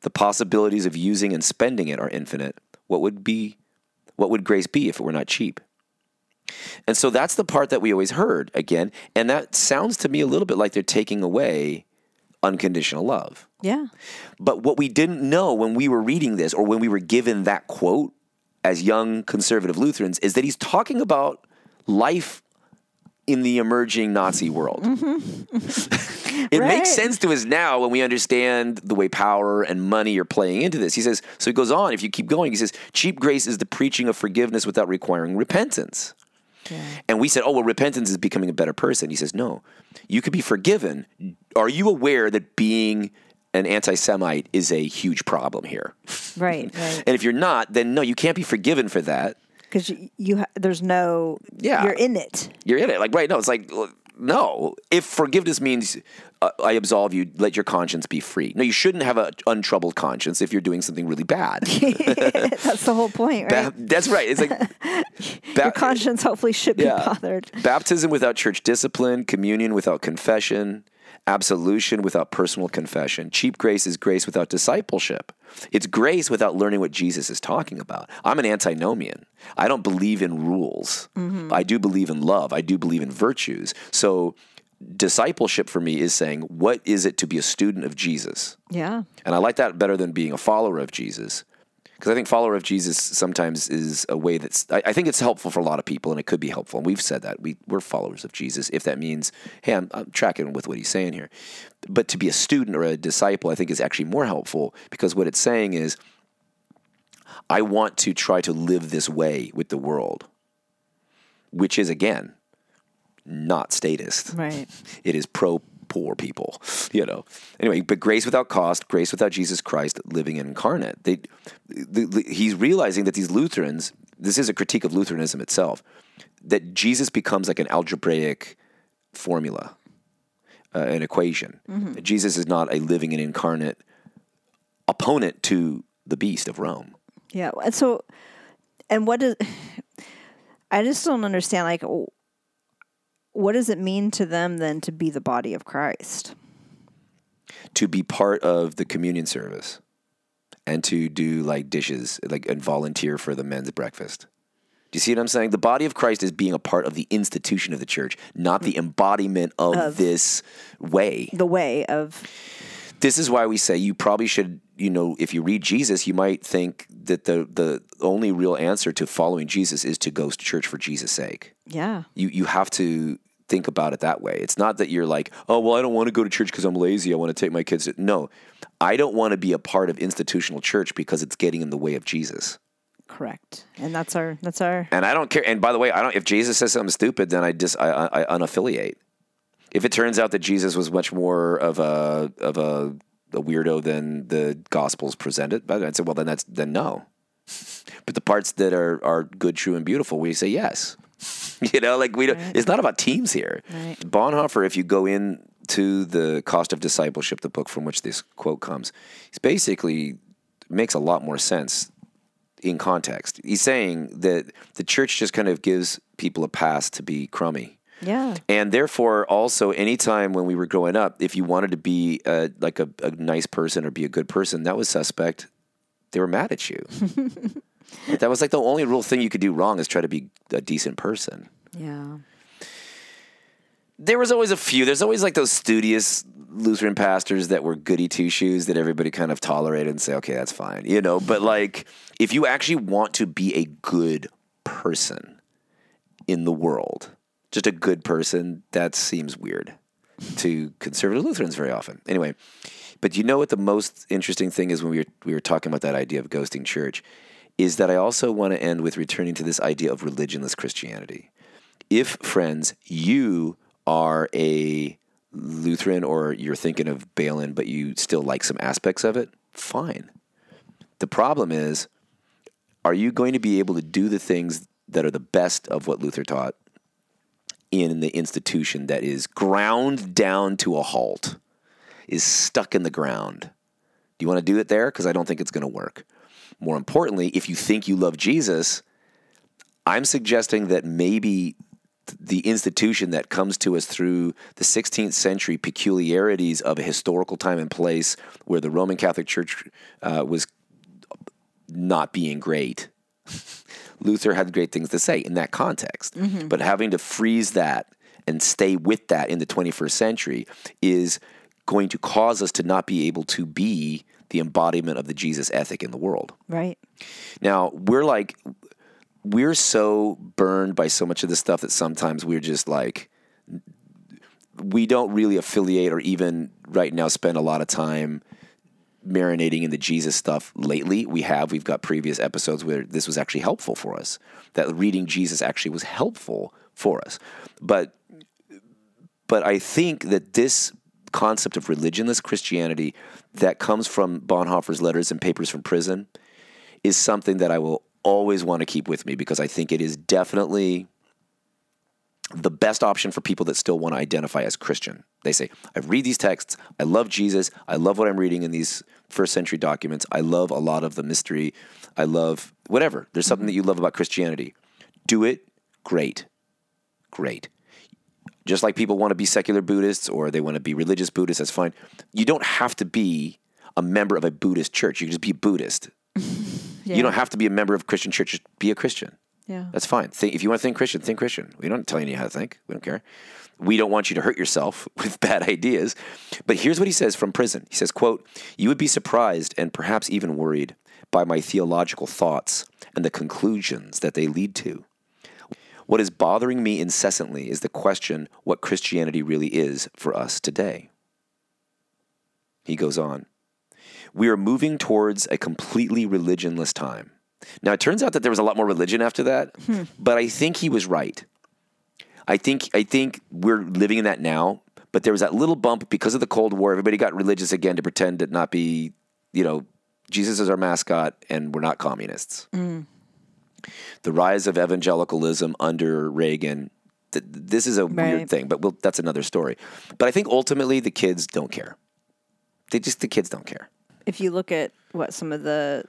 the possibilities of using and spending it are infinite. What would be what would grace be if it were not cheap? And so that's the part that we always heard again, and that sounds to me a little bit like they're taking away unconditional love. Yeah. But what we didn't know when we were reading this or when we were given that quote as young conservative Lutherans is that he's talking about life in the emerging Nazi world. Mm-hmm. it Right. makes sense to us now when we understand the way power and money are playing into this. He says, so he goes on, if you keep going, he says, cheap grace is the preaching of forgiveness without requiring repentance. And we said, oh, well, repentance is becoming a better person. He says, no, you could be forgiven. Are you aware that being an anti Semite is a huge problem here? Right. Right. And if you're not, then no, you can't be forgiven for that. Because you, you ha- there's no. Yeah. You're in it. You're in it. Like, right? No, it's like, no. If forgiveness means uh, I absolve you, let your conscience be free. No, you shouldn't have an untroubled conscience if you're doing something really bad. That's the whole point, right? Ba- That's right. It's like ba- Your conscience hopefully should be bothered. Baptism without church discipline, communion without confession, absolution without personal confession. Cheap grace is grace without discipleship. It's grace without learning what Jesus is talking about. I'm an antinomian. I don't believe in rules. Mm-hmm. I do believe in love. I do believe in virtues. So discipleship for me is saying, what is it to be a student of Jesus? Yeah. And I like that better than being a follower of Jesus. Because I think follower of Jesus sometimes is a way that's, I, I think it's helpful for a lot of people and it could be helpful. And we've said that. We, we're followers of Jesus if that means, hey, I'm, I'm tracking with what he's saying here. But to be a student or a disciple, I think is actually more helpful because what it's saying is, I want to try to live this way with the world, which is, again, not statist. Right. It is pro poor people, you know. Anyway, but grace without cost, grace without Jesus Christ living incarnate. They, the, the, he's realizing that these Lutherans, this is a critique of Lutheranism itself, that Jesus becomes like an algebraic formula, uh, an equation. That Jesus is not a living and incarnate opponent to the beast of Rome. Yeah. And so, and what does, I just don't understand, like, what does it mean to them then to be the body of Christ? to be part of the communion service and to do like dishes like and volunteer for the men's breakfast do you see what i'm saying the body of christ is being a part of the institution of the church not the embodiment of, this way The way of, this is why we say you probably should, you know, if you read Jesus, you might think that the the only real answer to following Jesus is to go to church for Jesus' sake. Yeah. You you have to think about it that way. It's not that you're like, oh well, I don't want to go to church because I'm lazy. I want to take my kids. To-. No, I don't want to be a part of institutional church because it's getting in the way of Jesus. Correct. And that's our that's our And I don't care. And by the way, I don't. If Jesus says something stupid, then I just I, I, I unaffiliate. If it turns out that Jesus was much more of a of a, a weirdo than the Gospels presented, but I'd say, well, then that's then no. But the parts that are are good, true, and beautiful, we say yes. You know, like we don't. It's not about teams here. Right. Bonhoeffer, if you go in to the cost of discipleship, the book from which this quote comes, he's basically makes a lot more sense in context. He's saying that the church just kind of gives people a pass to be crummy. yeah. And therefore, also, anytime when we were growing up, if you wanted to be uh like a, a nice person or be a good person, that was suspect. They were mad at you. that was like the only real thing you could do wrong is try to be a decent person. Yeah. There was always a few. There's always like those studious Lutheran pastors that were goody two shoes that everybody kind of tolerated and say, okay, that's fine, you know. But like, if you actually want to be a good person in the world, just a good person, that seems weird to conservative Lutherans very often. Anyway, but you know what the most interesting thing is when we were we were talking about that idea of ghosting church is that I also want to end with returning to this idea of religionless Christianity. If friends, you are a Lutheran or you're thinking of Balin, but you still like some aspects of it, fine. The problem is, are you going to be able to do the things that are the best of what Luther taught in the institution that is ground down to a halt, is stuck in the ground? Do you want to do it there? Because I don't think it's going to work. More importantly, if you think you love Jesus, I'm suggesting that maybe the institution that comes to us through the 16th century peculiarities of a historical time and place where the Roman Catholic Church uh, was not being great. Luther had great things to say in that context. But having to freeze that and stay with that in the 21st century is going to cause us to not be able to be the embodiment of the Jesus ethic in the world. Right. Now, we're like, we're so burned by so much of this stuff that sometimes we're just like, we don't really affiliate or even right now spend a lot of time marinating in the Jesus stuff lately. We have. We've got previous episodes where this was actually helpful for us, that reading Jesus actually was helpful for us. But but I think that this concept of religionless Christianity that comes from Bonhoeffer's letters and papers from prison is something that I will always want to keep with me because I think it is definitely the best option for people that still want to identify as Christian. They say, I read these texts, I love Jesus, I love what I'm reading in these first century documents, I love a lot of the mystery, I love whatever. There's something mm-hmm. that you love about Christianity. Do it, great. Great. Just like people want to be secular Buddhists or they want to be religious Buddhists, that's fine. You don't have to be a member of a Buddhist church. You can just be a Buddhist. You don't have to be a member of a Christian church, just be a Christian. Yeah. That's fine. Think, if you want to think Christian, think Christian. We don't tell you how to think. We don't care. We don't want you to hurt yourself with bad ideas. But here's what he says from prison. He says, quote, You would be surprised and perhaps even worried by my theological thoughts and the conclusions that they lead to. What is bothering me incessantly is the question what Christianity really is for us today. He goes on. We are moving towards a completely religionless time. Now, it turns out that there was a lot more religion after that, hmm. but I think he was right. I think I think we're living in that now, but there was that little bump because of the Cold War. Everybody got religious again to pretend to not be, you know, Jesus is our mascot and we're not communists. Mm. The rise of evangelicalism under Reagan. Th- this is a weird thing, but we'll, that's another story. But I think ultimately the kids don't care. They just the kids don't care. If you look at what some of the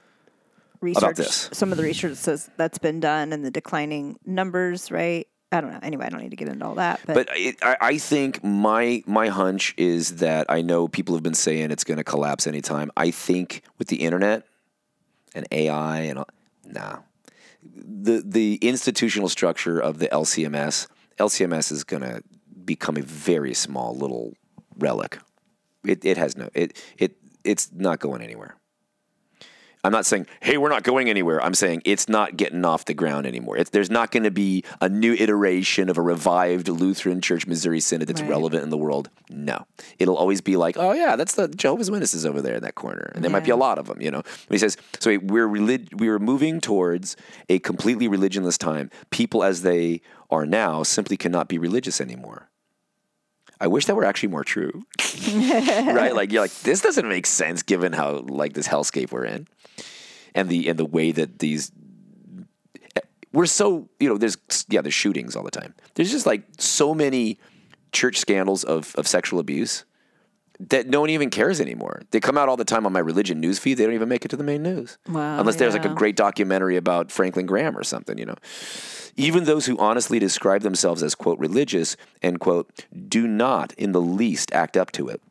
research, some of the research says that's been done and the declining numbers, right? I don't know. Anyway, I don't need to get into all that, but, But it, I, I think my my hunch is that I know people have been saying it's going to collapse anytime. I think with the internet and AI and all, nah, the the institutional structure of the LCMS LCMS is going to become a very small little relic. It it has no it it it's not going anywhere. I'm not saying, hey, we're not going anywhere. I'm saying it's not getting off the ground anymore. It's, there's not going to be a new iteration of a revived Lutheran Church Missouri Synod that's Right. relevant in the world. No. It'll always be like, oh, yeah, that's the Jehovah's Witnesses over there in that corner. And there might be a lot of them, you know. And he says, so we're, relig- we're moving towards a completely religionless time. People as they are now simply cannot be religious anymore. I wish that were actually more true. right? Like you're like, this doesn't make sense given how like this hellscape we're in. And the and the way that these eh, we're so you know, there's yeah, there's shootings all the time. There's just like so many church scandals of, of sexual abuse that no one even cares anymore. They come out all the time on my religion news feed. They don't even make it to the main news. Wow, Unless there's like a great documentary about Franklin Graham or something, you know. Even those who honestly describe themselves as, quote, religious, end quote, do not in the least act up to it.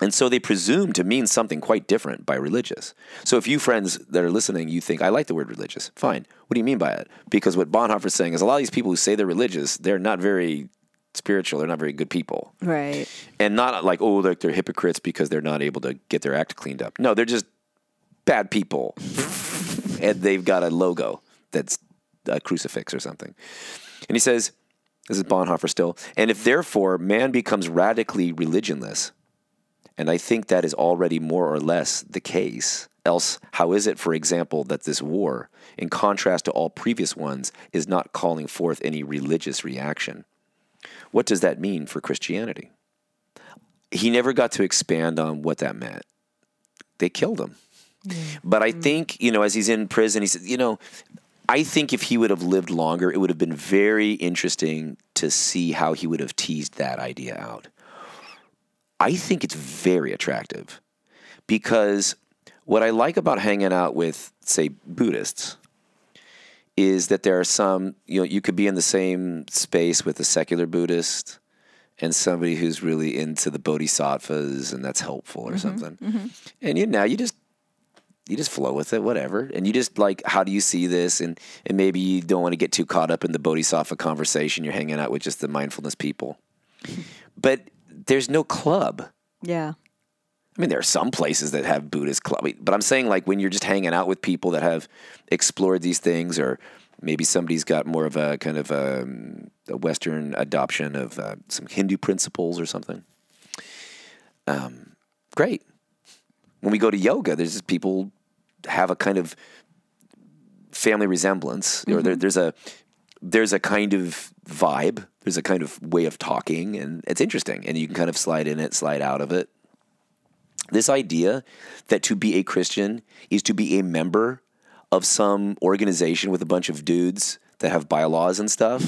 And so they presume to mean something quite different by religious. So if you friends that are listening, you think, I like the word religious, fine. What do you mean by it? Because what Bonhoeffer's saying is a lot of these people who say they're religious, they're not very spiritual, they're not very good people. Right. And not like, oh, like they're hypocrites because they're not able to get their act cleaned up. No, they're just bad people. and they've got a logo that's a crucifix or something. And he says, this is Bonhoeffer still, and if therefore man becomes radically religionless, and I think that is already more or less the case. Else, how is it, for example, that this war, in contrast to all previous ones, is not calling forth any religious reaction? What does that mean for Christianity? He never got to expand on what that meant. They killed him. But I mm. think, you know, as he's in prison, he said, you know, I think if he would have lived longer, it would have been very interesting to see how he would have teased that idea out. I think it's very attractive because what I like about hanging out with, say, Buddhists is that there are some, you know, you could be in the same space with a secular Buddhist and somebody who's really into the bodhisattvas and that's helpful or mm-hmm. something. Mm-hmm. And you now you just you just flow with it, whatever. And you just like, how do you see this? And and maybe you don't want to get too caught up in the bodhisattva conversation. You're hanging out with just the mindfulness people. But there's no club. Yeah. I mean, there are some places that have Buddhist club, but I'm saying like when you're just hanging out with people that have explored these things, or maybe somebody's got more of a kind of a, a Western adoption of uh, some Hindu principles or something. Um, great. When we go to yoga, there's just people have a kind of family resemblance, or there, there's a there's a kind of vibe, there's a kind of way of talking, and it's interesting, and you can kind of slide in it, slide out of it this idea that to be a Christian is to be a member of some organization with a bunch of dudes that have bylaws and stuff,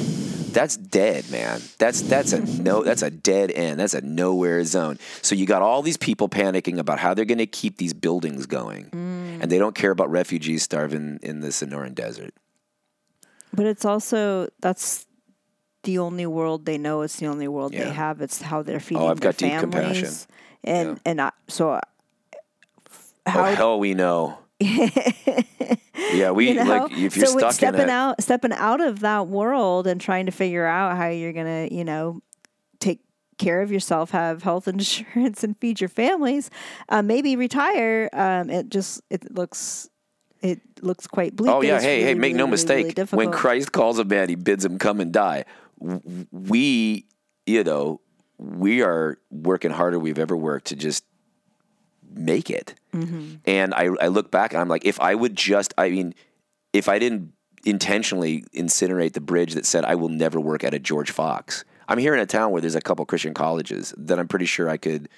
that's dead, man. That's that's a no that's a dead end. That's a nowhere zone. So you got all these people panicking about how they're going to keep these buildings going. Mm. And they don't care about refugees starving in the Sonoran desert. But it's also that's the only world they know. It's the only world Yeah. they have. It's how they're feeding Oh, I've their got deep families. compassion. And Yeah. and I, so how oh hell we know. yeah, we you know, like if you're so stuck in stepping it. out, stepping out of that world and trying to figure out how you're gonna, you know, take care of yourself, have health insurance, and feed your families. Uh, maybe retire. Um, it just it looks it looks quite bleak. Oh yeah, hey, hey, make really, no mistake. really when. Christ calls a man, he bids him come and die. We, you know, we are working harder we've ever worked to just make it. Mm-hmm. And I, I look back and I'm like, if I would just, I mean, if I didn't intentionally incinerate the bridge that said I will never work at a George Fox. I'm here in a town where there's a couple Christian colleges that I'm pretty sure I could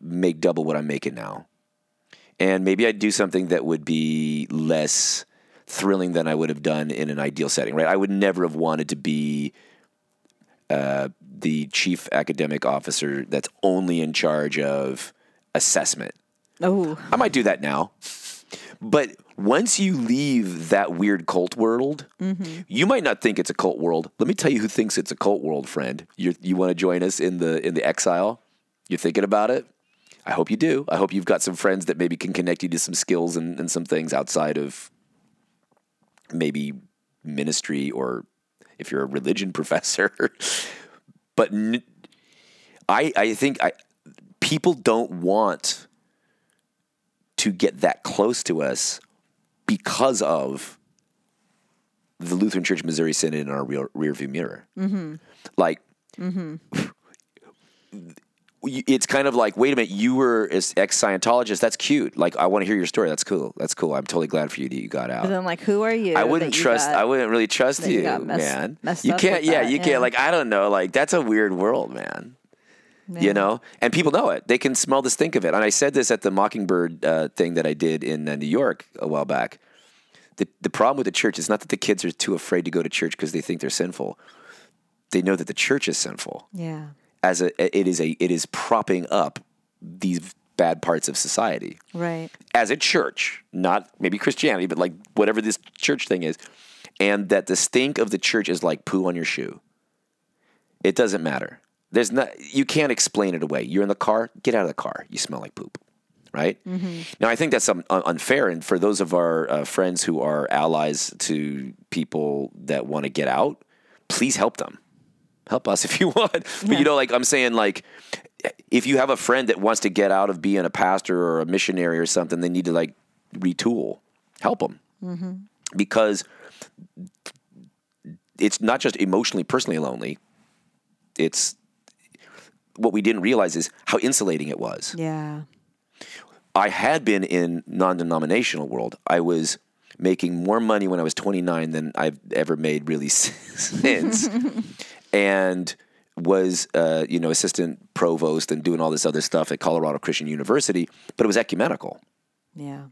make double what I'm making now and maybe I'd do something that would be less thrilling than I would have done in an ideal setting, right? I would never have wanted to be uh, the chief academic officer that's only in charge of assessment. oh, I might do that now. But once you leave that weird cult world, mm-hmm. you might not think it's a cult world. Let me tell you who thinks it's a cult world, friend. you you want to join us in the in the exile? You're thinking about it? I hope you do. I hope you've got some friends that maybe can connect you to some skills and, and some things outside of maybe ministry or if you're a religion professor. But n- I I think I people don't want to get that close to us because of the Lutheran Church Missouri Synod in our rear, rear view mirror. Mm-hmm. Like, y- it's kind of like, wait a minute, you were ex Scientologist. That's cute. Like, I want to hear your story. That's cool. That's cool. I'm totally glad for you that you got out. But then, like, who are you? I wouldn't trust. I wouldn't really trust you you, messed- man. messed you can't. Yeah, that, you yeah. can't. Like I don't know. Like that's a weird world, man. You know, and people know it. They can smell the stink of it. And I said this at the Mockingbird uh, thing that I did in uh, New York a while back. The the problem with the church is not that the kids are too afraid to go to church because they think they're sinful. They know that the church is sinful. Yeah. As a, it is a, it is propping up these bad parts of society Right. as a church, not maybe Christianity, but like whatever this church thing is, and that the stink of the church is like poo on your shoe. It doesn't matter. There's not. You can't explain it away. You're in the car. Get out of the car. You smell like poop. Right Mm-hmm. now, I think that's um, unfair. And for those of our uh, friends who are allies to people that want to get out, please help them. Help us if you want. But you know, like I'm saying, like if you have a friend that wants to get out of being a pastor or a missionary or something, they need to like retool. Help them mm-hmm. because it's not just emotionally, personally lonely. It's what we didn't realize is how insulating it was. Yeah. I had been in non-denominational world. I was making more money when I was 29 than I've ever made really since, and was uh, you know assistant provost and doing all this other stuff at Colorado Christian University. But it was ecumenical. Yeah.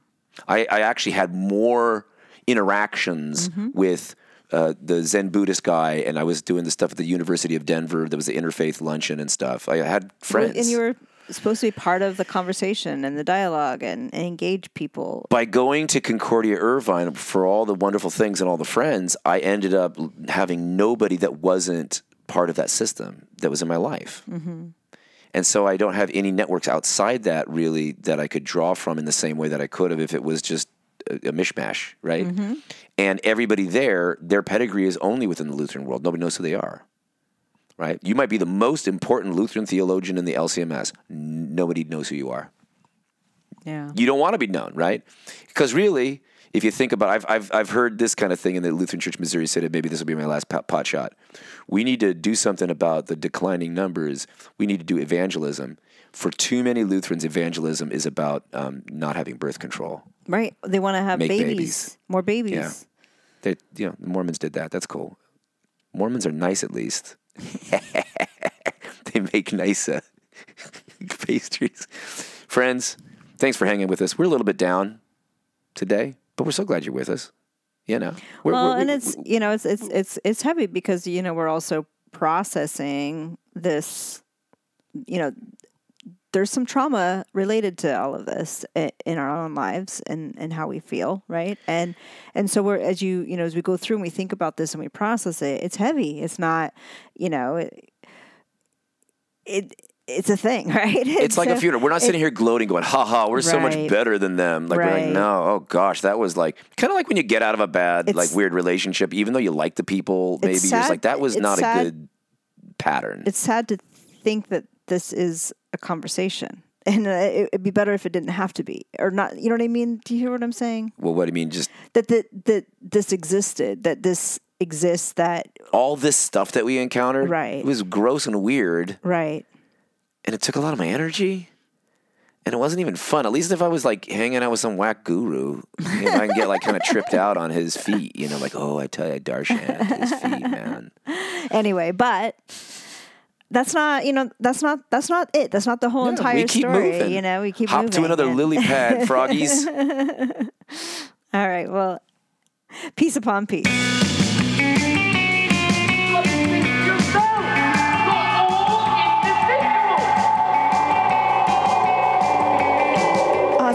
I, I actually had more interactions with uh, the Zen Buddhist guy, and I was doing the stuff at the University of Denver. There was the interfaith luncheon and stuff. I had friends. And you were supposed to be part of the conversation and the dialogue and, and engage people. by going to Concordia Irvine for all the wonderful things and all the friends, I ended up having nobody that wasn't part of that system that was in my life. Mm-hmm. And so I don't have any networks outside that really that I could draw from in the same way that I could have if it was just a, a mishmash, right? Mm-hmm. And everybody there, their pedigree is only within the Lutheran world. Nobody knows who they are. Right? You might be the most important Lutheran theologian in the LCMS. Nobody knows who you are Yeah. you don't want to be known, right? Because really, if you think about, I've I've I've heard this kind of thing in the Lutheran Church Missouri Synod. Maybe this will be my last pot, pot shot. We need to do something about the declining numbers. We need to do evangelism. For too many Lutherans, evangelism is about um, not having birth control. Right. They want to have babies, babies. more babies. Yeah. They, you know, the Mormons did that. That's cool. Mormons are nice, at least. they make nice uh, pastries. Friends, thanks for hanging with us. We're a little bit down today, but we're so glad you're with us. You know, we're, Well, we're- and we- it's you know it's it's it's it's heavy because you know we're also processing this. You know, there's some trauma related to all of this in our own lives and and how we feel, right? And and so we're as you you know as we go through and we think about this and we process it, it's heavy. It's not, you know, it. it it's a thing, right? it's like a so- funeral. We're not sitting here gloating, going, "Ha ha, we're so much better than them." Like we're like, no, oh gosh, that was like kind of like when you get out of a bad, It's- like weird relationship, even though you like the people, maybe you're just like that was not sad- a good pattern. it's sad to think that this is a conversation and uh, it, it'd be better if it didn't have to be or not you know what i mean do you hear what i'm saying well, what do you mean? Just that that, that this existed that this exists that all this stuff that we encountered, Right. It was gross and weird, right and it took a lot of my energy. And it wasn't even fun. At least if I was like hanging out with some whack guru, you know, I can get like kind of tripped out on his feet. You know, like, oh, I tell you, darshan his feet, man. anyway but that's not you know that's not that's not it that's not the whole Yeah, entire we keep story moving. you know we keep Hop moving to another lily pad, froggies. all right well peace upon peace